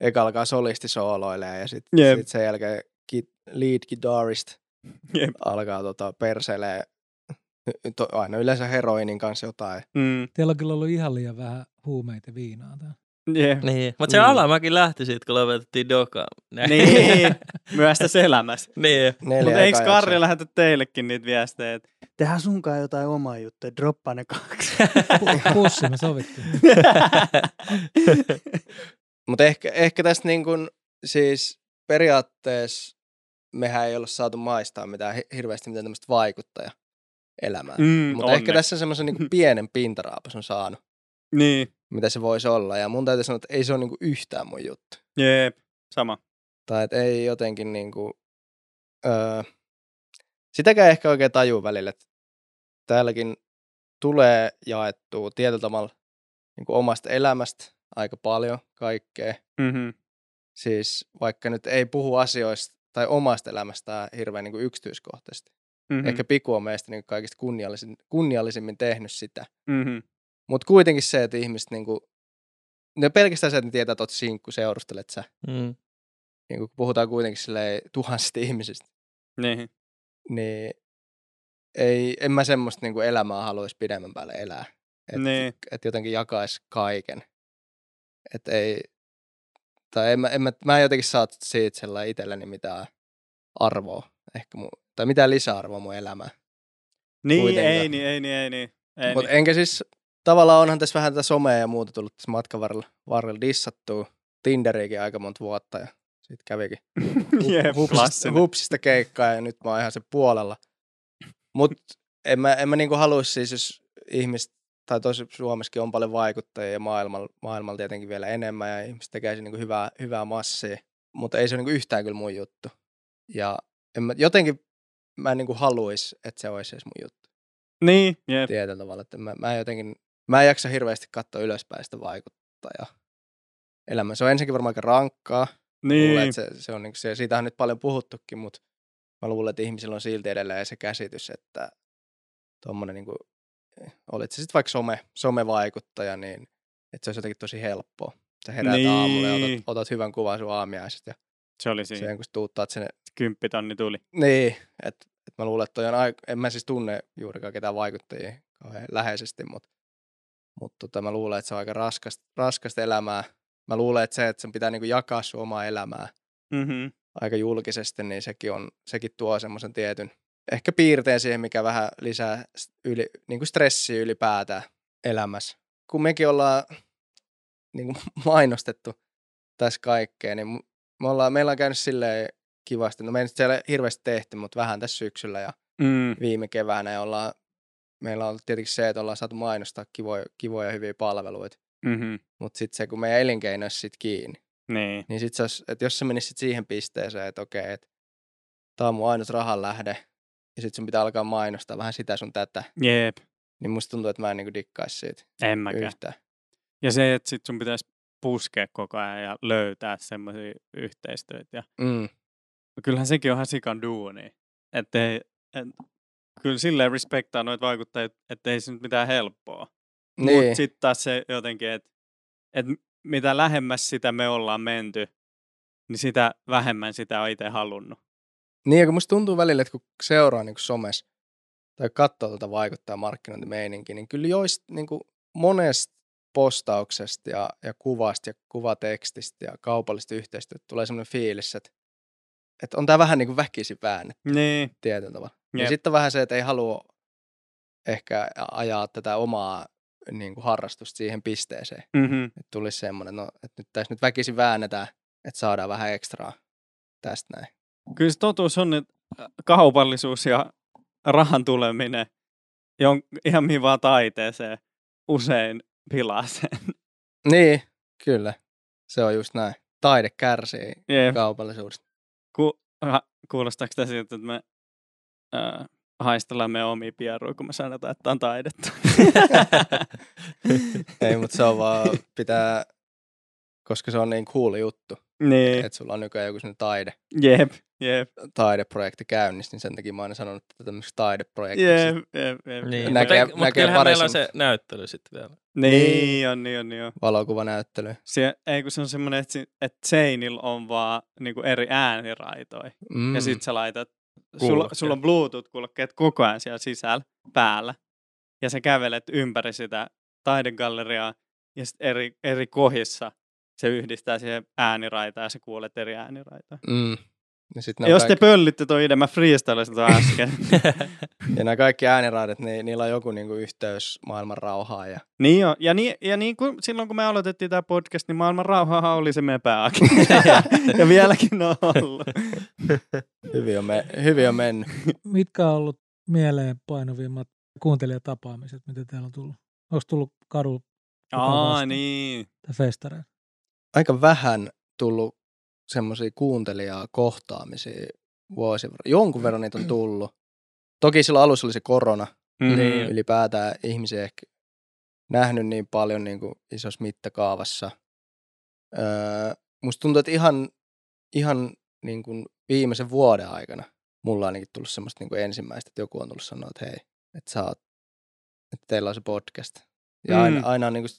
S1: Eka alkaa solisti sooloilemaan ja sitten
S2: Jep.
S1: sit sen jälkeen ki- lead guitarist
S2: Jep.
S1: alkaa tota perseilee to, aina yleensä heroinin kanssa jotain.
S2: Mm,
S4: Teillä on kyllä ollut ihan liian vähän huumeita viinaa täällä.
S2: Jep.
S3: Niin. Mutta se
S1: Mm.
S3: alamäki lähti siitä, kun lopetettiin dokaa.
S2: Niin, myös tässä elämässä.
S3: niin.
S1: Neljä
S2: Mutta eikö Karri lähetä teillekin niitä viestejä, että tehdään sunkaan jotain omaa juttuja, droppaa ne kaksi.
S4: Pu- Pussi me sovittiin.
S1: Mutta ehkä, ehkä tästä niin kuin, siis periaatteessa mehän ei olla saatu maistaa mitään hi- hirveästi mitään tämmöistä vaikuttaja elämää.
S2: Mm,
S1: Mutta ehkä tässä semmoisen niin pienen pintaraapas on saanut,
S2: Niin,
S1: mitä se voisi olla. Ja mun täytyy sanoa, että ei se ole niin kuin yhtään mun juttu.
S2: jep, sama.
S1: Tai että ei jotenkin niin kuin, öö, sitäkään ehkä oikein tajuu välillä, että täälläkin tulee jaettua tietyllä tavalla niin kuin omasta elämästä aika paljon kaikkea.
S2: Mm-hmm.
S1: Siis vaikka nyt ei puhu asioista tai omasta elämästään hirveän niin kuin yksityiskohtaisesti.
S2: Mm-hmm.
S1: Mm. Ehkä Piku on meistä niin kuin kaikista kunniallisin, kunniallisimmin tehnyt sitä.
S2: Mm-hmm.
S1: Mutta kuitenkin se, että ihmiset niin kuin, ne pelkästään se, että ne tietää, että oot sinkku, seurustelet sä.
S3: Mm.
S1: Niin kuin puhutaan kuitenkin silleen tuhansista ihmisistä.
S2: Niin.
S1: Niin ei, en mä semmoista niin kuin elämää haluaisi pidemmän päälle elää. Että
S2: Niin.
S1: et jotenkin jakaisi kaiken. Että ei, tai en mä, en mä, mä en jotenkin saa siitä sellainen itselleni mitään arvoa, ehkä mun, tai mitään lisäarvoa mun elämään.
S2: Niin,
S1: Kuitenkaan.
S2: ei niin, ei niin, ei niin. Ei
S1: Mutta
S2: niin.
S1: enkä siis, tavallaan onhan tässä vähän tätä somea ja muuta tullut tässä matkan varrella, varrella dissattua. Tinderiäkin aika monta vuotta ja sitten kävikin
S2: Jep,
S1: hupsista, hupsista keikkaa ja nyt mä oon ihan sen puolella. Mutta en mä, en mä niinku haluaisi siis, jos ihmiset, tai tosi Suomessakin on paljon vaikuttajia ja maailmalla, maailmalla tietenkin vielä enemmän ja ihmiset tekee niinku hyvää, hyvää massia, mutta ei se ole niinku yhtään kyllä mun juttu. Ja en mä, jotenkin mä en niinku haluaisi, että se olisi edes mun juttu
S2: Niin, jep.
S1: tietyllä tavalla. Että mä, mä, en jotenkin, mä en jaksa hirveästi katsoa ylöspäin sitä vaikuttajaa elämää. Se on ensinnäkin varmaan aika rankkaa. Niin. Luulen, että se, se on, niin se, siitä on nyt paljon puhuttukin, mutta mä luulen, että ihmisillä on silti edelleen se käsitys, että tuommoinen, niin kuin, olit se sitten vaikka some, somevaikuttaja, niin että se olisi jotenkin tosi helppoa. Sä heräät niin. aamulla ja
S2: Niin.
S1: otat, otat hyvän kuvan sun aamiaisesta ja
S2: Se oli siinä.
S1: sen kun tuuttaat sinne.
S2: Kymppitonni tuli.
S1: Niin, että et mä luulen, että toi on aika, en mä siis tunne juurikaan ketään vaikuttajia kauhean läheisesti, mutta, mutta tota, mä luulen, että se on aika raskasta, raskasta elämää mä luulen, että se, että sen pitää niinku jakaa sun omaa elämää
S2: Mm-hmm.
S1: aika julkisesti, niin sekin, on, sekin tuo semmoisen tietyn ehkä piirteen siihen, mikä vähän lisää yli, niin kuin stressiä ylipäätään elämässä. Kun mekin ollaan niin kuin mainostettu tässä kaikkea, niin me ollaan, meillä on käynyt silleen kivasti. No me ei nyt siellä hirveästi tehty, mutta vähän tässä syksyllä ja
S2: Mm.
S1: viime keväänä. Ja ollaan, meillä on tietenkin se, että ollaan saatu mainostaa kivoja, kivoja hyviä palveluita.
S2: Mm-hmm.
S1: Mutta sitten se, kun meidän elinkeino olisi sit kiinni,
S2: Niin.
S1: niin sit se olisi, että jos se menisi sit siihen pisteeseen, että okei, että tämä on mun ainut rahan lähde, ja sitten sun pitää alkaa mainostaa vähän sitä sun tätä,
S2: Jep.
S1: niin musta tuntuu, että mä en niinku dikkaisi siitä
S2: En mäkään.
S1: yhtään.
S2: Ja se, että sit sun pitäisi puskea koko ajan ja löytää semmoisia yhteistyötä. Ja
S1: Mm.
S2: kyllähän sekin on ihan sikan duuni. Että ei, et, kyllä silleen respektaa noita vaikuttajia, että ei se nyt mitään helppoa.
S1: Niin,
S2: Mutta sitten taas se jotenkin, että et mitä lähemmäs sitä me ollaan menty, niin sitä vähemmän sitä on itse halunnut.
S1: niin, ja kun musta tuntuu välillä, että kun seuraa niinku somessa tai katsoo tuota vaikuttaa markkinointimeininkiä, niin kyllä joist niinku monesta postauksesta ja, ja kuvasta ja kuvatekstistä ja kaupallista yhteistyötä tulee semmoinen fiilis, että, että on tämä vähän niin kuin väkisin väännetty
S2: Niin,
S1: tietyllä tavalla. Ja
S2: Jep.
S1: sitten on vähän se, että ei halua ehkä ajaa tätä omaa niin kuin harrastusta siihen pisteeseen.
S2: mm-hmm.
S1: Että tulisi semmoinen, no, että nyt tässä nyt väkisin väännetään, että saadaan vähän ekstraa tästä näin.
S2: kyllä se totuus on, että kaupallisuus ja rahan tuleminen jon, ihan mihin vaan taiteeseen usein pilaa sen.
S1: Niin, kyllä. Se on just näin. Taide kärsii
S2: Jep.
S1: kaupallisuudesta.
S2: Ku, kuulostaako tämä siltä, että me äh, haistellaan meidän omia pieruja, kun me sanotaan, että tämä on taidetta?
S1: ei, mutta se on vaan, pitää, koska se on niin cool juttu,
S2: niin,
S1: että sulla on nykyään joku sellainen taide,
S2: jep, jep,
S1: taideprojekti käynnissä, niin sen takia mä oon aina sanonut, että tämmöiseksi taideprojektiksi.
S2: jep, jep, jep.
S3: Niin,
S1: Näkee-
S3: mutta,
S1: näkee
S3: mutta kyllähän meillä on se näyttely sitten vielä.
S2: Niin, on, niin on, niin on.
S1: Valokuvanäyttely.
S2: Se, ei kun se on semmoinen, että, että seinillä on vaan niinku eri ääniraitoja.
S1: Mm.
S2: Ja sit sä laitat, sulla, sulla on Bluetooth-kuulokkeet koko ajan siellä sisällä, päällä. Ja sä kävelet ympäri sitä taidegalleriaa ja sit eri, eri kohissa se yhdistää siihen ääniraitaan ja sä kuulet eri ääniraitaa.
S1: Mm. Ja, sit
S2: jos
S1: on
S2: te
S1: kaikki,
S2: pöllitte toi idea, mä freestylasin ton äsken.
S1: ja nämä kaikki ääniraidat, niin niillä on joku niinku yhteys maailman rauhaan. Ja...
S2: niin on. Ja, niin, ja niin kuin silloin kun me aloitettiin tämä podcast, niin maailman rauhahan oli se meidän pääkin. ja vieläkin on ollut.
S1: Hyvin, on me, hyvin on mennyt.
S4: Mitkä on ollut mieleen painuvimmat kuuntelijatapaamiset, mitä teillä on tullut? Onko tullut kadulla
S2: Aa, niin.
S4: tai?
S1: Aika vähän tullut semmoisia kuuntelijaa kohtaamisia vuosien verran. Jonkun verran niitä on tullut. Toki silloin alussa oli se korona.
S2: Mm-hmm.
S3: Niin.
S1: Ylipäätään ihmisiä ehkä nähnyt niin paljon niin kuin isossa mittakaavassa. Öö, musta tuntuu, että ihan, ihan niin kuin viimeisen vuoden aikana mulla on ainakin tullut semmoista niin kuin ensimmäistä, että joku on tullut sanoa, että hei, että sä oot, että teillä on se podcast. Ja aina,
S2: Mm.
S1: aina on niin kuin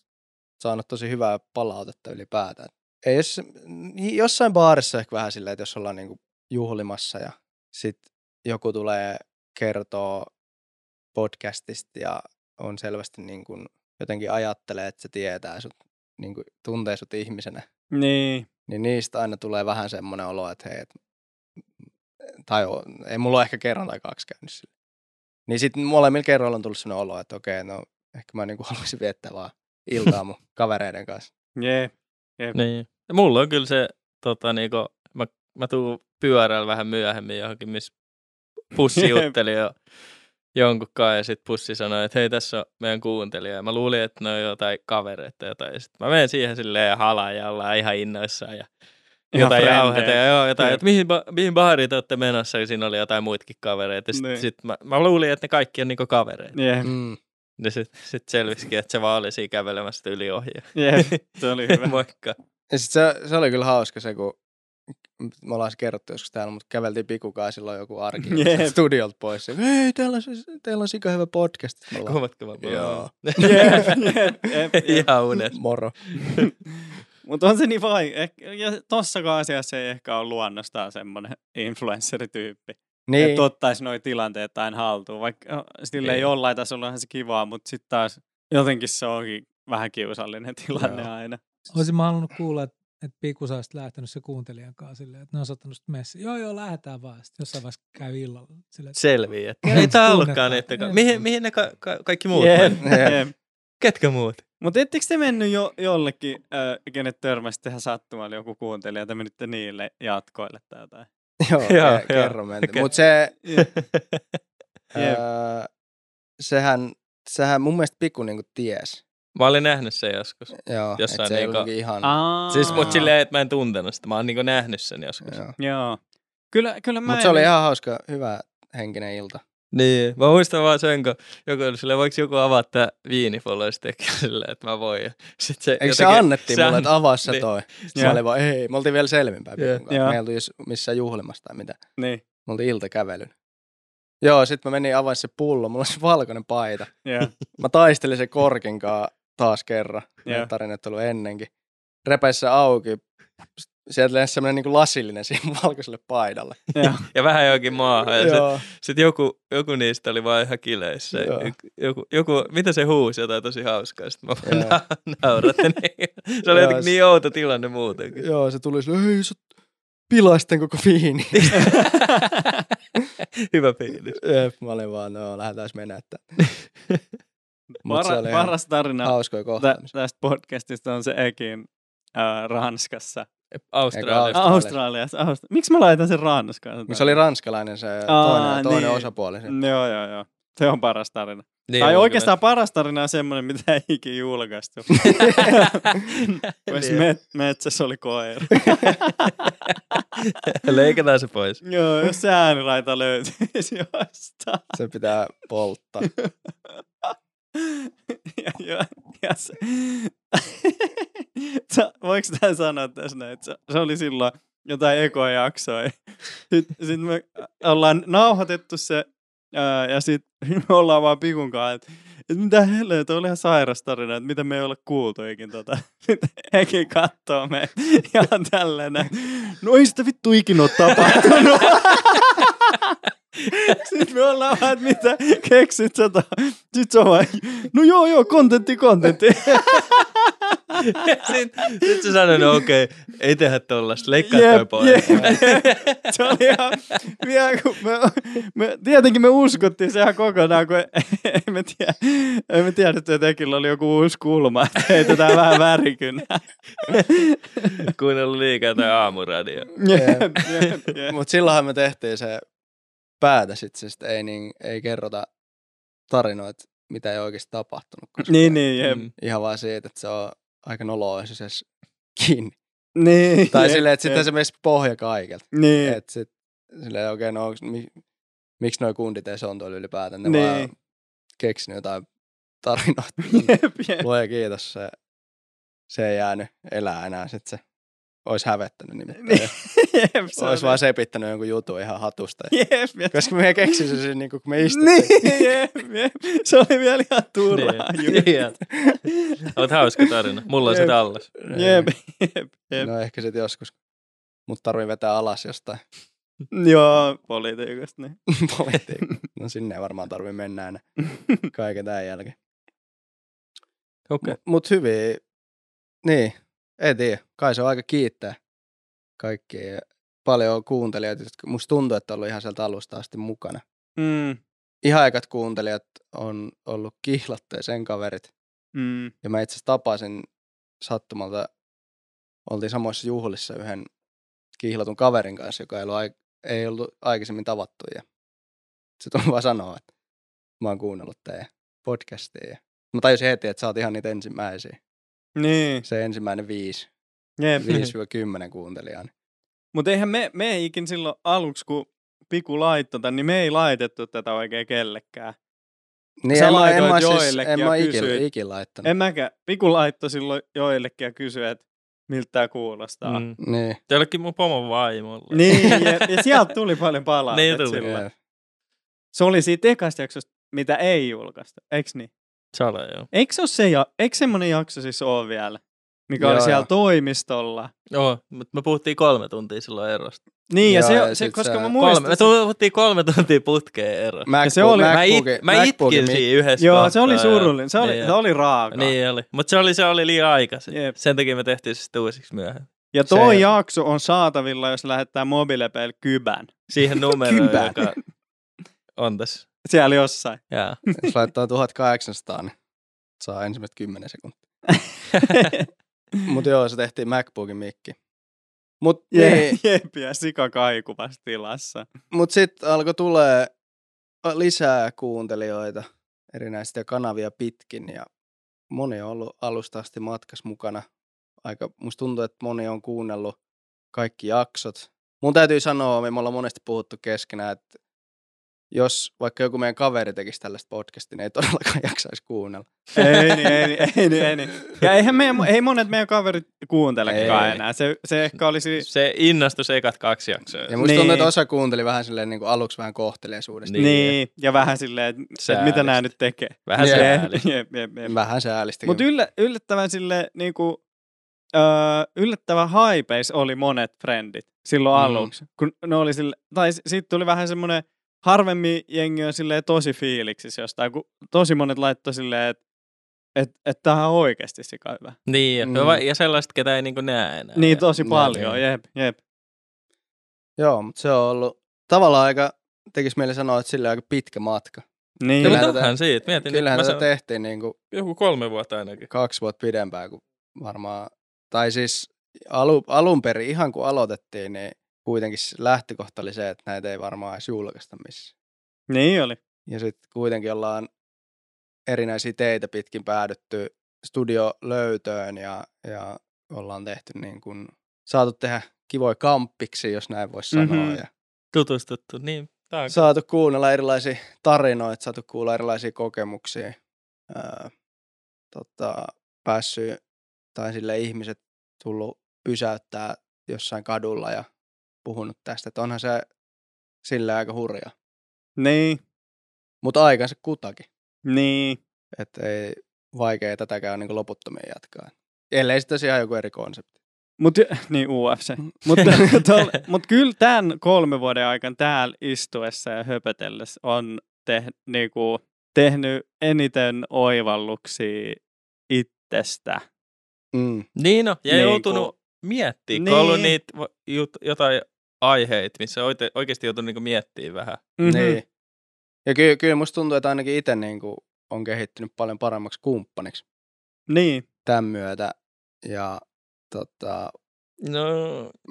S1: saanut tosi hyvää palautetta ylipäätään. Ei jos, jossain baarissa ehkä vähän silleen, että jos ollaan niin kuin juhlimassa ja sitten joku tulee kertoo podcastista ja on selvästi niin kuin jotenkin ajattelee, että se tietää sut, niin kuin tuntee sut ihmisenä,
S2: Niin.
S1: niin niistä aina tulee vähän semmoinen olo, että hei, et, tai on, ei mulla ole ehkä kerran tai kaksi käynyt sille. Niin sitten molemmilla kerroilla on tullut semmoinen olo, että okei, no ehkä mä niin kuin haluaisin viettää vaan iltaa mun kavereiden kanssa.
S2: Jee.
S3: Niin. Ja mulla on kyllä se, tota, niinku, mä, mä tuun pyörällä vähän myöhemmin johonkin, missä pussi
S2: Jep.
S3: jutteli jo jonkun kanssa ja sitten pussi sanoi, että hei tässä on meidän kuuntelija. Ja mä luulin, että ne on jotain kavereita jotain. Ja sitten mä menen siihen silleen ja halaan ja ollaan ihan innoissaan ja jotain
S2: frendejä.
S3: jauheta ja joo, jotain,
S2: Jep.
S3: että mihin, ba- mihin baariin te olette menossa, ja siinä oli jotain muitakin kavereita. Sitten
S2: Niin.
S3: sit mä, mä, luulin, että ne kaikki on niinku kavereita.
S2: Jee.
S1: Mm.
S3: Ja sitten sit selvisikin, että se vaan oli siinä kävelemässä yli ohi.
S2: Jee. Se oli hyvä.
S3: Moikka.
S1: Ja sit se, se, oli kyllä hauska se, kun me ollaan se kerrottu joskus täällä, mutta käveltiin pikukaa silloin joku arki
S2: Jep.
S1: studiolta pois. Ja, Hei, teillä on, se- teillä on sika hyvä podcast.
S3: Huomatko mä
S1: Joo.
S2: Jep, jep, jep, jep.
S3: Ihan unet.
S1: Moro.
S2: Mutta on se niin vai, eh- ja tossakaan asiassa ei ehkä ole luonnostaan semmoinen influencerityyppi.
S1: Niin,
S2: Että ottaisi noi tilanteet aina haltuun. Vaikka sille ei jollain tasolla onhan se kivaa, mutta sitten taas jotenkin se onkin vähän kiusallinen tilanne
S1: Joo.
S2: aina.
S4: Olisin mä halunnut kuulla, että että Piku sä lähtenyt se kuuntelijan kanssa silleen, että ne on ottanut sitten messi. Joo, joo, lähdetään vaan. Sitten jossain vaiheessa käy illalla. Silleen, että
S3: Selvii, että ei tää
S4: tunnetaan.
S3: ollutkaan niitä. Mihin, mihin ne ka- ka- kaikki muut
S2: Jep,
S3: meni?
S2: jep.
S3: Ketkä muut?
S2: Mutta ettekö te mennyt jo, jollekin, äh, kenet törmäsitte ihan sattumalla joku kuuntelija, ja te menitte niille jatkoille tai jotain?
S1: Joo,
S3: Joo,
S1: joo,
S3: joo.
S1: kerro mentiin.
S3: Okei.
S1: Mutta se, öö, sehän, sehän mun mielestä Piku niinku ties.
S3: Mä olin nähnyt sen joskus.
S1: Joo,
S3: Jossain
S1: se ei
S3: niinku-
S1: ollut ihan...
S2: Aa.
S3: Siis mut silleen, että mä en tuntenut sitä. Mä oon niinku nähnyt sen joskus.
S1: Joo.
S2: Joo. Kyllä, kyllä mä
S1: Mutta
S2: en-
S1: se oli ihan hauska, hyvä henkinen ilta.
S3: Niin, mä muistan vaan sen, kun joku oli silleen, voiko joku avata tää viinifollo, ja sitten silleen, että mä voin. Ja sit se
S1: Eikö se annettiin mulle, että avaa se
S3: niin.
S1: toi. Sitten mä olin vaan, ei, me oltiin vielä selvinpäin. Me ei oltu missään juhlimassa tai mitä.
S2: Niin,
S1: Me oltiin iltakävelyn. Joo, sit mä menin avaa se pullo, mulla oli se valkoinen paita.
S2: joo.
S1: Mä taistelin se korkin kanssa taas kerran. Ne tarinat ollut ennenkin. Repäis se auki. Sieltä lensi semmonen niinku lasillinen siihen valkoiselle paidalle.
S2: joo.
S3: Ja vähän jokin maahan. Ja sit, joku, joku niistä oli vaan ihan kileissä. Joku, joku, mitä se huusi, jotain tosi hauskaa. Sitten mä vaan na-. Se oli jotenkin niin outo tilanne muutenkin.
S1: Joo, se tuli silleen, hei sä pilasit tän koko viini.
S3: Hyvä fiilis.
S1: Jep, mä olin vaan, no lähdetään mennä. Että.
S2: Para, paras tarina
S1: hauskoja
S2: tä,
S1: kohtaamisia.
S2: tästä podcastista on se Ekin äh, Ranskassa.
S3: Australiassa.
S1: Australiassa.
S2: Australiassa. Austra- Miksi mä laitan sen Ranskaan?
S1: Se oli ranskalainen se
S2: Aa,
S1: toinen, toinen
S2: niin.
S1: osapuoli. Se.
S2: Joo, joo, joo. Se on paras tarina.
S3: Niin,
S2: tai oikeastaan paras tarina on semmoinen, mitä ei ikinä julkaistu. Jos
S3: Niin.
S2: met, metsässä oli koira.
S3: Leikataan se pois.
S2: joo, jos se ääniraita löytyisi jostain.
S1: se pitää polttaa.
S2: ja, se, voiko tämän sanoa tässä näin, että se, se oli silloin jotain ekojaksoja. Sitten sit me ollaan nauhoitettu se ää, ja sitten me ollaan vaan pikun kanssa, että mitä helvetä, oli ihan sairas tarina, että mitä me ei ole kuultu ikin tota. Sitten Eki kattoo me ja tällainen, no ei sitä vittu ikinä ole tapahtunut. Sitten me ollaan vaan, että mitä keksit sä? Sitten se on vaan, no joo joo, kontentti, kontentti.
S3: Sitten sit se sanoi, no okei, ei tehdä tollasta, leikkaa
S2: Jep,
S3: toi pois.
S2: se oli ihan, vielä kun me, me, tietenkin me uskottiin se ihan kokonaan, kun ei me, tiedä, ei me tiedetty, että Ekillä oli joku uusi kulma, että heitetään vähän värikynää.
S3: Kuunnellut liikaa tai aamuradio.
S1: Mutta silloinhan me tehtiin se päätä sit, siis ei, niin, ei kerrota tarinoita, mitä ei oikeasti tapahtunut. Koska
S2: Niin, niin, jep.
S3: Mm.
S1: Ihan vaan siitä, että se on aika noloa, se edes kiinni.
S2: Niin,
S1: Tai silleen, että sitten se menisi pohja kaikelta.
S2: Niin,
S1: Että sit silleen oikein, no onks, mi, miksi noi kundit edes on tuolla ylipäätään. Ne
S2: Niin.
S1: vaan keksinyt jotain tarinoita.
S2: jep, jep.
S1: Kiitos, se, se ei jäänyt elää enää. Sitten se olisi hävettänyt nimittäin.
S2: Niin, jep, se
S1: olisi
S2: oli-
S1: vaan sepittänyt jonkun jutun ihan hatusta.
S2: Jep, jep.
S1: Koska me keksin sen siinä, niin kun me istuttiin.
S2: Niin, jep, jep. Se oli vielä ihan turhaa
S3: Niin. Niin. Oot hauska tarina. Mulla on se
S2: Jep.
S3: tallas.
S2: Jep, jep, jep.
S1: No ehkä sitten joskus. Mutta tarvii vetää alas jostain
S2: Joo, politiikasta. Niin.
S1: politiikkaa. No sinne ei varmaan tarvii mennä enää kaiken tämän jälkeen.
S3: Okei.
S1: Mut, mut hyviä, niin, ei tiedä. Kai se on aika kiittää kaikkia. Paljon kuuntelijoita, jotka musta tuntuu, että on ollut ihan sieltä alusta asti mukana.
S2: Mm,
S1: Ihan ekat kuuntelijat on ollut kihlattu ja sen kaverit.
S2: mm,
S1: Ja mä itse asiassa tapasin sattumalta, oltiin samoissa juhlissa yhden kihlatun kaverin kanssa, joka ei ollut, aik- ei ollut aikaisemmin tavattu. Ja se tuli vaan sanoa, että mä oon kuunnellut teidän podcastia. Mä tajusin heti, että sä oot ihan niitä ensimmäisiä.
S2: Niin,
S1: Se ensimmäinen viisi,
S2: jep.
S1: 5-10 kuuntelijaa.
S2: Mutta eihän me, me ei ikin silloin aluksi, kun Piku laittoi tän, niin me ei laitettu tätä oikein kellekään.
S1: Niin
S2: Sä
S1: en, mä, en, mä, siis,
S2: joillekin
S1: en
S2: ja
S1: mä ikin, ikin laittanut.
S2: En mäkään. Piku laittoi silloin joillekin ja kysyi, että miltä tämä kuulostaa. Mm.
S1: Niin.
S3: Jollekin mun pomon vaimolle.
S2: Niin, ja, ja sieltä tuli paljon palautetta
S3: Niin tuli.
S2: silloin.
S1: Jep.
S2: Se oli siitä ekasta jaksosta, mitä ei julkaista, eiks niin?
S3: Sale, joo.
S2: Eikö se, ole se ja, eikö semmonen jakso siis ole vielä? mikä oli
S1: Joo,
S2: siellä
S1: joo.
S2: toimistolla.
S3: Joo, mutta me puhuttiin kolme tuntia silloin erosta.
S2: Niin, ja
S1: Joo,
S2: se,
S1: ja
S2: se,
S1: sit
S2: koska
S1: sä-
S2: mä
S3: Kolme,
S2: muistan...
S3: me
S2: se-
S3: puhuttiin kolme tuntia putkeen erosta.
S2: Ja se oli-
S3: Mä, it,
S1: MacBookin-
S3: mä
S1: MacBookin
S3: itkin siinä yhdessä
S2: Joo,
S3: kohtaa,
S2: se oli
S3: ja-
S2: surullinen. Se oli,
S3: niin,
S2: se oli raaka.
S3: Niin oli, mutta se oli, se oli liian aikaisin.
S2: Jep.
S3: Sen takia me tehtiin se sitten uusiksi myöhemmin.
S2: Ja toi
S1: Se-
S2: jakso on saatavilla, jos lähettää mobiilepeillä kybän.
S3: Siihen numeroon, joka on tässä.
S2: Siellä jossain.
S3: Jaa.
S1: Jos laittaa 1800, niin saa ensimmäiset 10 sekuntia. Mutta joo, se tehtiin MacBookin mikki. Mutta
S2: Je-
S1: niin,
S2: Jep, ja sika kaikuvassa tilassa.
S1: mut sitten alkoi tulee lisää kuuntelijoita erinäisiä kanavia pitkin ja moni on ollut alusta asti matkas mukana. Aika, musta tuntuu, että moni on kuunnellut kaikki jaksot. Mun täytyy sanoa, me ollaan monesti puhuttu keskenään, että jos vaikka joku meidän kaveri tekisi tällaista podcastia, niin ei todellakaan jaksaisi kuunnella.
S2: ei niin, ei niin, ei niin, ei niin. Ja eihän meidän, ei monet meidän kaverit kuuntelekaan
S1: Ei.
S2: enää. Se, se ehkä olisi...
S3: Se innostui ekat kaksi jaksoa.
S1: Ja musta
S2: Niin.
S1: tuntuu, että osa kuunteli vähän silleen niin kuin aluksi vähän kohteliaisuudesta.
S3: Niin.
S2: Niin, niin ja vähän silleen, että, että mitä nämä
S3: Säälistä.
S2: nyt tekee.
S3: Vähän
S1: Jep.
S3: sääli.
S2: Jep, jep, jep.
S1: Vähän säälistäkin.
S2: Mutta yllä, yllättävän sille niinku, öö, yllättävän haipeis oli monet frendit silloin
S1: Mm.
S2: aluksi. Kun ne oli sille, tai sitten tuli vähän semmoinen, harvemmin jengi on silleen tosi fiiliksissä jostain, kun tosi monet laittoi silleen, että et, et tämä on oikeasti sika hyvä.
S3: Niin,
S1: Mm.
S3: ja sellaiset, ketä ei niinku näe enää.
S2: Niin tosi
S1: niin,
S2: paljon,
S1: niin.
S2: jep, jep.
S1: Joo, mutta se on ollut tavallaan aika, tekisi mieli sanoa, että sille aika pitkä matka.
S2: Niin,
S3: Kyllä,
S1: Kyllähän
S3: mutta
S1: tätä-
S3: siitä. Mietin,
S1: Kyllähän
S3: mä
S1: tätä
S3: sanon,
S1: tehtiin niin kuin
S3: joku kolme vuotta ainakin.
S1: kaksi vuotta pidempään kuin varmaan, tai siis alu, alun perin ihan kun aloitettiin, niin kuitenkin lähtökohta oli se, että näitä ei varmaan edes julkaista missään.
S2: niin oli.
S1: Ja sitten kuitenkin ollaan erinäisiä teitä pitkin päädytty studiolöytöön ja, ja ollaan tehty niin kuin, saatu tehdä kivoja kamppiksi, jos näin voisi sanoa.
S2: Mhm.
S1: Ja
S3: Tutustuttu, niin. On
S1: saatu kuunnella erilaisia tarinoita, saatu kuulla erilaisia kokemuksia. Ää, tota, päässyt, tai sille ihmiset tullut pysäyttää jossain kadulla ja puhunut tästä, että onhan se sillä aika hurja.
S2: Niin,
S1: Mutta aikansa kutakin,
S2: niin.
S1: että ei vaikea tätäkään niin loputtomiin jatkaa. Ellei sitten tosiaan joku eri konsepti.
S2: Mutta niin UFC. Mutta mut kyllä tämän kolmen vuoden aikana täällä istuessa ja höpötellessä on te, niinku, tehnyt eniten oivalluksia itsestä.
S1: Mm.
S3: Niin no, ja
S2: Niin
S3: joutunut miettimään, kun on ollut
S2: Niin.
S3: niitä va- jut- jotain aiheita, missä oite- oikeasti joutunut niinku miettimään vähän.
S2: Mhm.
S1: Niin. Ja ky- kyllä musta tuntuu, että ainakin itse niin on kehittynyt paljon paremmaksi kumppaniksi
S2: Niin.
S1: tämän myötä. Ja tota,
S3: No,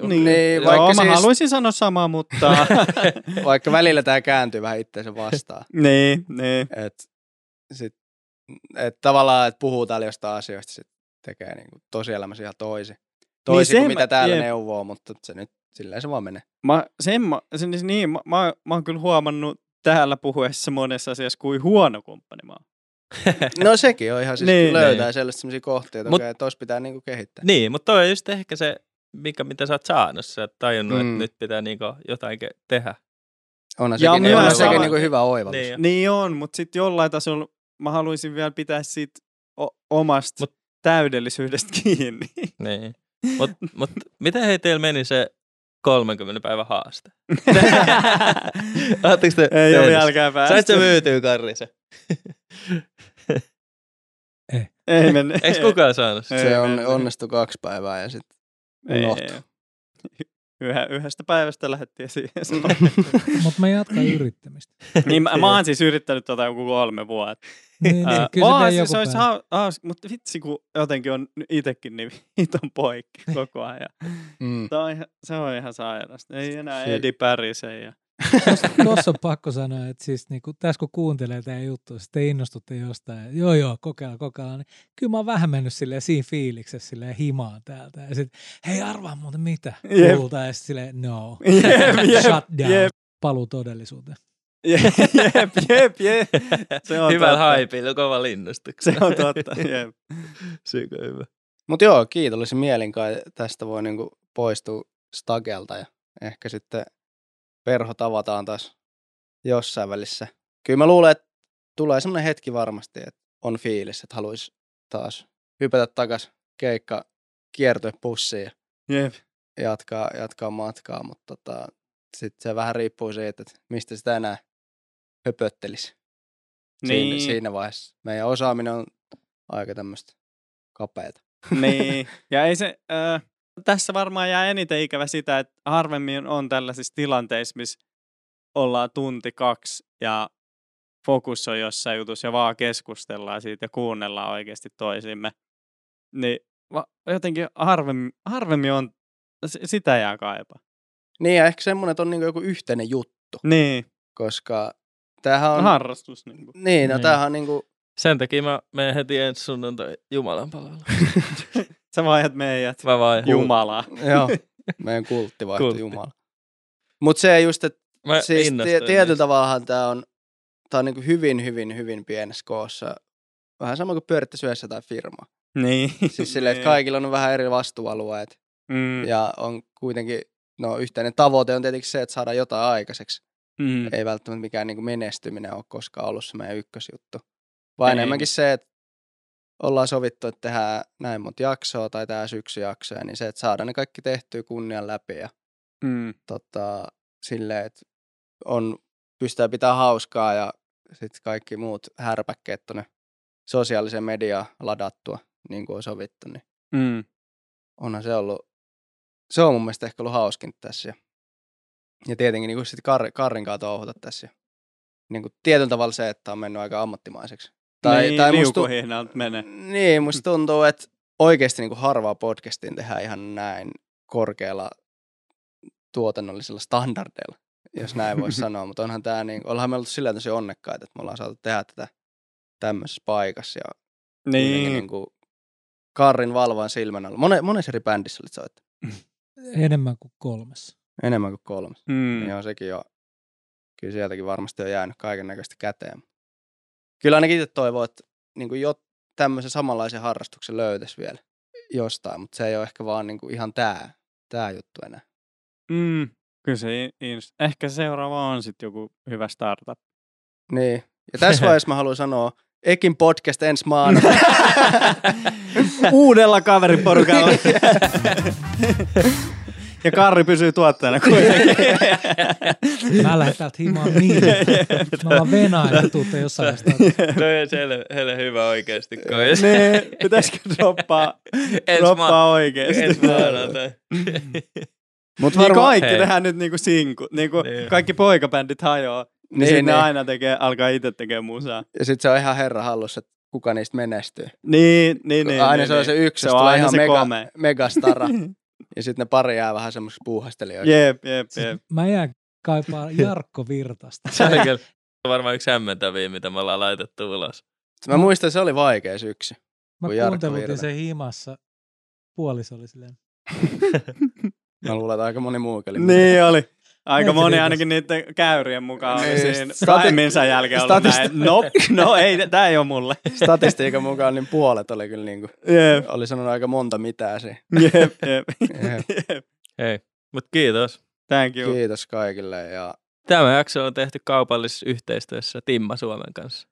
S2: Niin,
S1: Niin,
S2: Joo,
S1: vaikka
S2: mä
S1: siis-
S2: haluaisin sanoa samaa, mutta...
S1: vaikka välillä tämä kääntyy vähän itseensä vastaan.
S2: niin, niin.
S1: että sit, et tavallaan, että puhuu täällä jostain asioista, sit tekee niinku tosielämässä ihan toisin. Toisin
S2: sen
S1: kuin
S2: mä-
S1: mitä täällä
S2: jep.
S1: neuvoo, mutta se nyt silleen se vaan menee.
S2: Mä, sen, mä, sen, niin, mä, mä, mä oon kyllä huomannut täällä puhuessa monessa asiassa, kuin huono kumppani mä oon.
S1: No sekin on ihan siis
S2: Niin.
S1: niin, löytää sellaisia sellaisia kohtia, että
S3: Mut-
S1: okei, tossa pitää niinku kehittää.
S3: niin, mutta toi on just ehkä se, mikä, mitä sä oot saanut. Sä oot tajunnut,
S1: Mm.
S3: että nyt pitää niinku jotain ke- tehdä.
S1: Onhan
S2: Ja
S1: sekin,
S2: myös
S1: onhan
S2: sama-
S1: sekin niinku hyvä oivallus.
S3: Niin.
S2: Niin on, mutta sitten jollain tasolla mä haluaisin vielä pitää siitä o- omasta
S3: Mut-
S2: täydellisyydestä kiinni.
S3: Niin. Mut, mut miten hei teillä meni se 30 päivän haaste? Ootteko te
S2: Ei ole vieläkään päästy.
S3: Sait sä myytyä, Karri, se?
S2: Ei mene.
S3: Eikö kukaan saanut sitä?
S2: Ei
S1: Se on,
S2: mennyt.
S1: onnistui kaksi päivää ja sitten
S2: Ei,
S1: unohtui.
S2: ei. Yhä, yhdestä päivästä lähdettiin siihen.
S4: Mutta mä jatkan yrittämistä.
S2: niin mä, mä oon siis yrittänyt tota joku kolme vuotta.
S4: Niin, niin, kyllä se
S2: siis se olisi
S4: päivä.
S2: hau, haus, mutta vitsi kun jotenkin on itekin niin hiton poikki koko ajan.
S1: Mm.
S2: Se on ihan, se on ihan sairasta. Ei enää
S1: Si-
S2: Edi Pärisen. Ja...
S4: Tuossa on pakko sanoa, että siis niinku, tässä kun kuuntelee tämä juttu, sitten innostutte jostain, ja joo joo, kokeilla, kokeilla, niin kyllä mä oon vähän mennyt silleen siinä fiiliksessä silleen himaan täältä. Ja sitten, hei arvaa muuten mitä,
S2: Jep.
S4: kulta, ja sitten silleen, no,
S2: Jep, jep,
S4: shut down,
S2: jep.
S4: paluu todellisuuteen.
S2: Jep, jep, jep, jep. Se on
S3: Hyvällä
S2: totta.
S3: haipilla, kova linnustuksella.
S2: Se on totta, jep.
S3: Syykö hyvä.
S1: Mutta joo, kiitollisin mielin kai tästä voi niinku poistua stagelta ja ehkä sitten perho tavataan taas jossain välissä. Kyllä mä luulen, että tulee semmoinen hetki varmasti, että on fiilis, että haluaisi taas hypätä takas keikka kiertue pussiin ja
S2: Jep.
S1: jatkaa, jatkaa matkaa, mutta tota, sitten se vähän riippuu siitä, että mistä sitä enää höpöttelisi
S2: Niin,
S1: siinä, siinä vaiheessa. Meidän osaaminen on aika tämmöistä kapeata.
S2: niin. Ja ei se, äh, tässä varmaan jää eniten ikävä sitä, että harvemmin on tällaisissa tilanteissa, missä ollaan tunti kaksi ja fokus on jossain jutussa ja vaan keskustellaan siitä ja kuunnellaan oikeasti toisimme. Niin jotenkin harvemmin, harvemmin on, sitä jää kaipaa.
S1: Niin ja ehkä semmoinen, että on niinku joku yhteinen juttu,
S2: Niin,
S1: koska tämähän on...
S2: harrastus. Niin kuin.
S1: Niin, no
S3: Niin.
S1: tämähän on niinku...
S3: Sen takia mä menen heti ensi sunnuntai Jumalan palveluun.
S2: Sä vaihdat meidät
S3: Mä vai.
S2: Jumalaa.
S1: Joo, meidän kultti vaihtui
S3: Kultti.
S1: Jumala. Mutta se just, että
S3: Mä
S1: siis tie,
S3: innostuin
S1: tietyllä
S3: niistä.
S1: tavallahan tämä on, tää on niinku hyvin, hyvin, hyvin pienessä koossa. Vähän sama kuin pyörittäisi yhdessä tai firmaa.
S2: Niin.
S1: Siis silleen, että kaikilla on vähän eri vastuualueet.
S2: Mm.
S1: Ja on kuitenkin, no yhteinen tavoite on tietenkin se, että saadaan jotain aikaiseksi.
S2: Mm.
S1: Ei välttämättä mikään niinku menestyminen ole koskaan ollut se meidän ykkösjuttu. Vaan
S2: Ei.
S1: enemmänkin se, että ollaan sovittu, että tehdään näin monta jaksoa tai tehdään syksyjaksoja, niin se, että saadaan ne kaikki tehtyä kunnian läpi ja
S2: Mm.
S1: tota, silleen, että on, pystytään pitää hauskaa ja sitten kaikki muut härpäkkeet tuonne sosiaaliseen mediaan ladattua, niin kuin on sovittu, niin
S2: Mm.
S1: onhan se ollut, se on mun mielestä ehkä ollut hauskin tässä. Ja, tietenkin niin sitten Kar, Karrin kanssa touhuta tässä. Niin kuin tietyllä tavalla se, että on mennyt aika ammattimaiseksi. Tai,
S2: niin,
S1: tai musta,
S2: menee.
S1: niin, musta tuntuu, että oikeasti niin kuin harvaa podcastin tehdään ihan näin korkealla tuotannollisilla standardeilla, jos näin voisi sanoa. Mutta onhan tämä, niin, ollaan me oltu sillä tosi onnekkaita, että me ollaan saatu tehdä tätä tämmöisessä paikassa. Ja
S2: Niin.
S1: niin kuin Karrin valvan silmän alla. Mone, monessa eri bändissä olit soittanut.
S4: Enemmän kuin kolmessa.
S1: Enemmän kuin kolme.
S2: Mm.
S1: Mm. Niin on sekin jo, kyllä sieltäkin varmasti on jäänyt kaiken näköistä käteen. Kyllä ainakin itse toivoo, että niin kuin jo tämmöisen samanlaisen harrastuksen löytäisi vielä jostain, mutta se ei ole ehkä vaan niin kuin ihan tämä tää juttu enää.
S2: Mm. Kyllä se in- inst- Ehkä seuraava on sitten joku hyvä startup.
S1: Niin. Ja tässä vaiheessa mä haluan sanoa, Ekin podcast ensi maanantai.
S2: Uudella kaveriporukalla. ja Karri pysyy tuottajana kuitenkin.
S4: Mä lähden täältä himaan niin. Me ollaan venaa, että tuutte jossain vaiheessa.
S3: Toi on selle, hele hyvä oikeasti.
S2: Niin, pitäisikö droppaa,
S3: Ens
S2: droppaa
S3: ma-
S2: oikeesti?
S3: Ensi maanantai.
S1: Mut
S2: Niin
S1: varmaan,
S2: kaikki
S3: Hei.
S2: tehdään nyt niinku sinku. Niinku
S3: Niin.
S2: kaikki poikabändit hajoaa. Niin,
S1: Niin,
S2: niin, ne
S1: niin.
S2: aina tekee, alkaa itse tekemään musaa.
S1: ja sitten se on ihan herra hallussa, että kuka niistä menestyy.
S2: Niin, niin, niin.
S1: aina
S2: niin,
S1: se on
S2: niin.
S1: se yksi,
S2: Se
S1: se
S2: on
S1: tulee
S2: aina
S1: ihan
S2: se
S1: mega,
S2: komea.
S1: megastara. ja sitten ne pari jää vähän semmoisiksi puuhastelijoiksi.
S2: Jep, jep,
S4: Siis
S2: jep.
S4: mä jään kaipaa Jarkko Virtasta.
S3: Se oli kyllä varmaan yksi hämmentäviä, mitä me ollaan laitettu ulos.
S1: Mä muistan, että se oli vaikea syksy.
S4: Mä kuuntelutin sen himassa. Puoliso oli silleen.
S1: Mä luulen, että aika moni oli.
S2: Niin oli. Aika
S4: Meitä
S2: moni ainakin niiden käyrien mukaan oli
S1: Niin,
S2: siinä
S1: stati-
S2: taiminsa jälkeen ollut
S1: statista-
S2: näin. No, no ei, tää ei ole mulle.
S1: Statistiikan mukaan niin puolet oli kyllä niin kuin,
S2: Jep,
S1: oli sanonut aika monta mitää siinä.
S2: jep,
S1: jep.
S2: Jep.
S3: Hei, mutta kiitos.
S2: Thank you.
S1: Kiitos kaikille ja
S3: Tämä jakso on tehty kaupallisessa yhteistyössä Timma Suomen kanssa.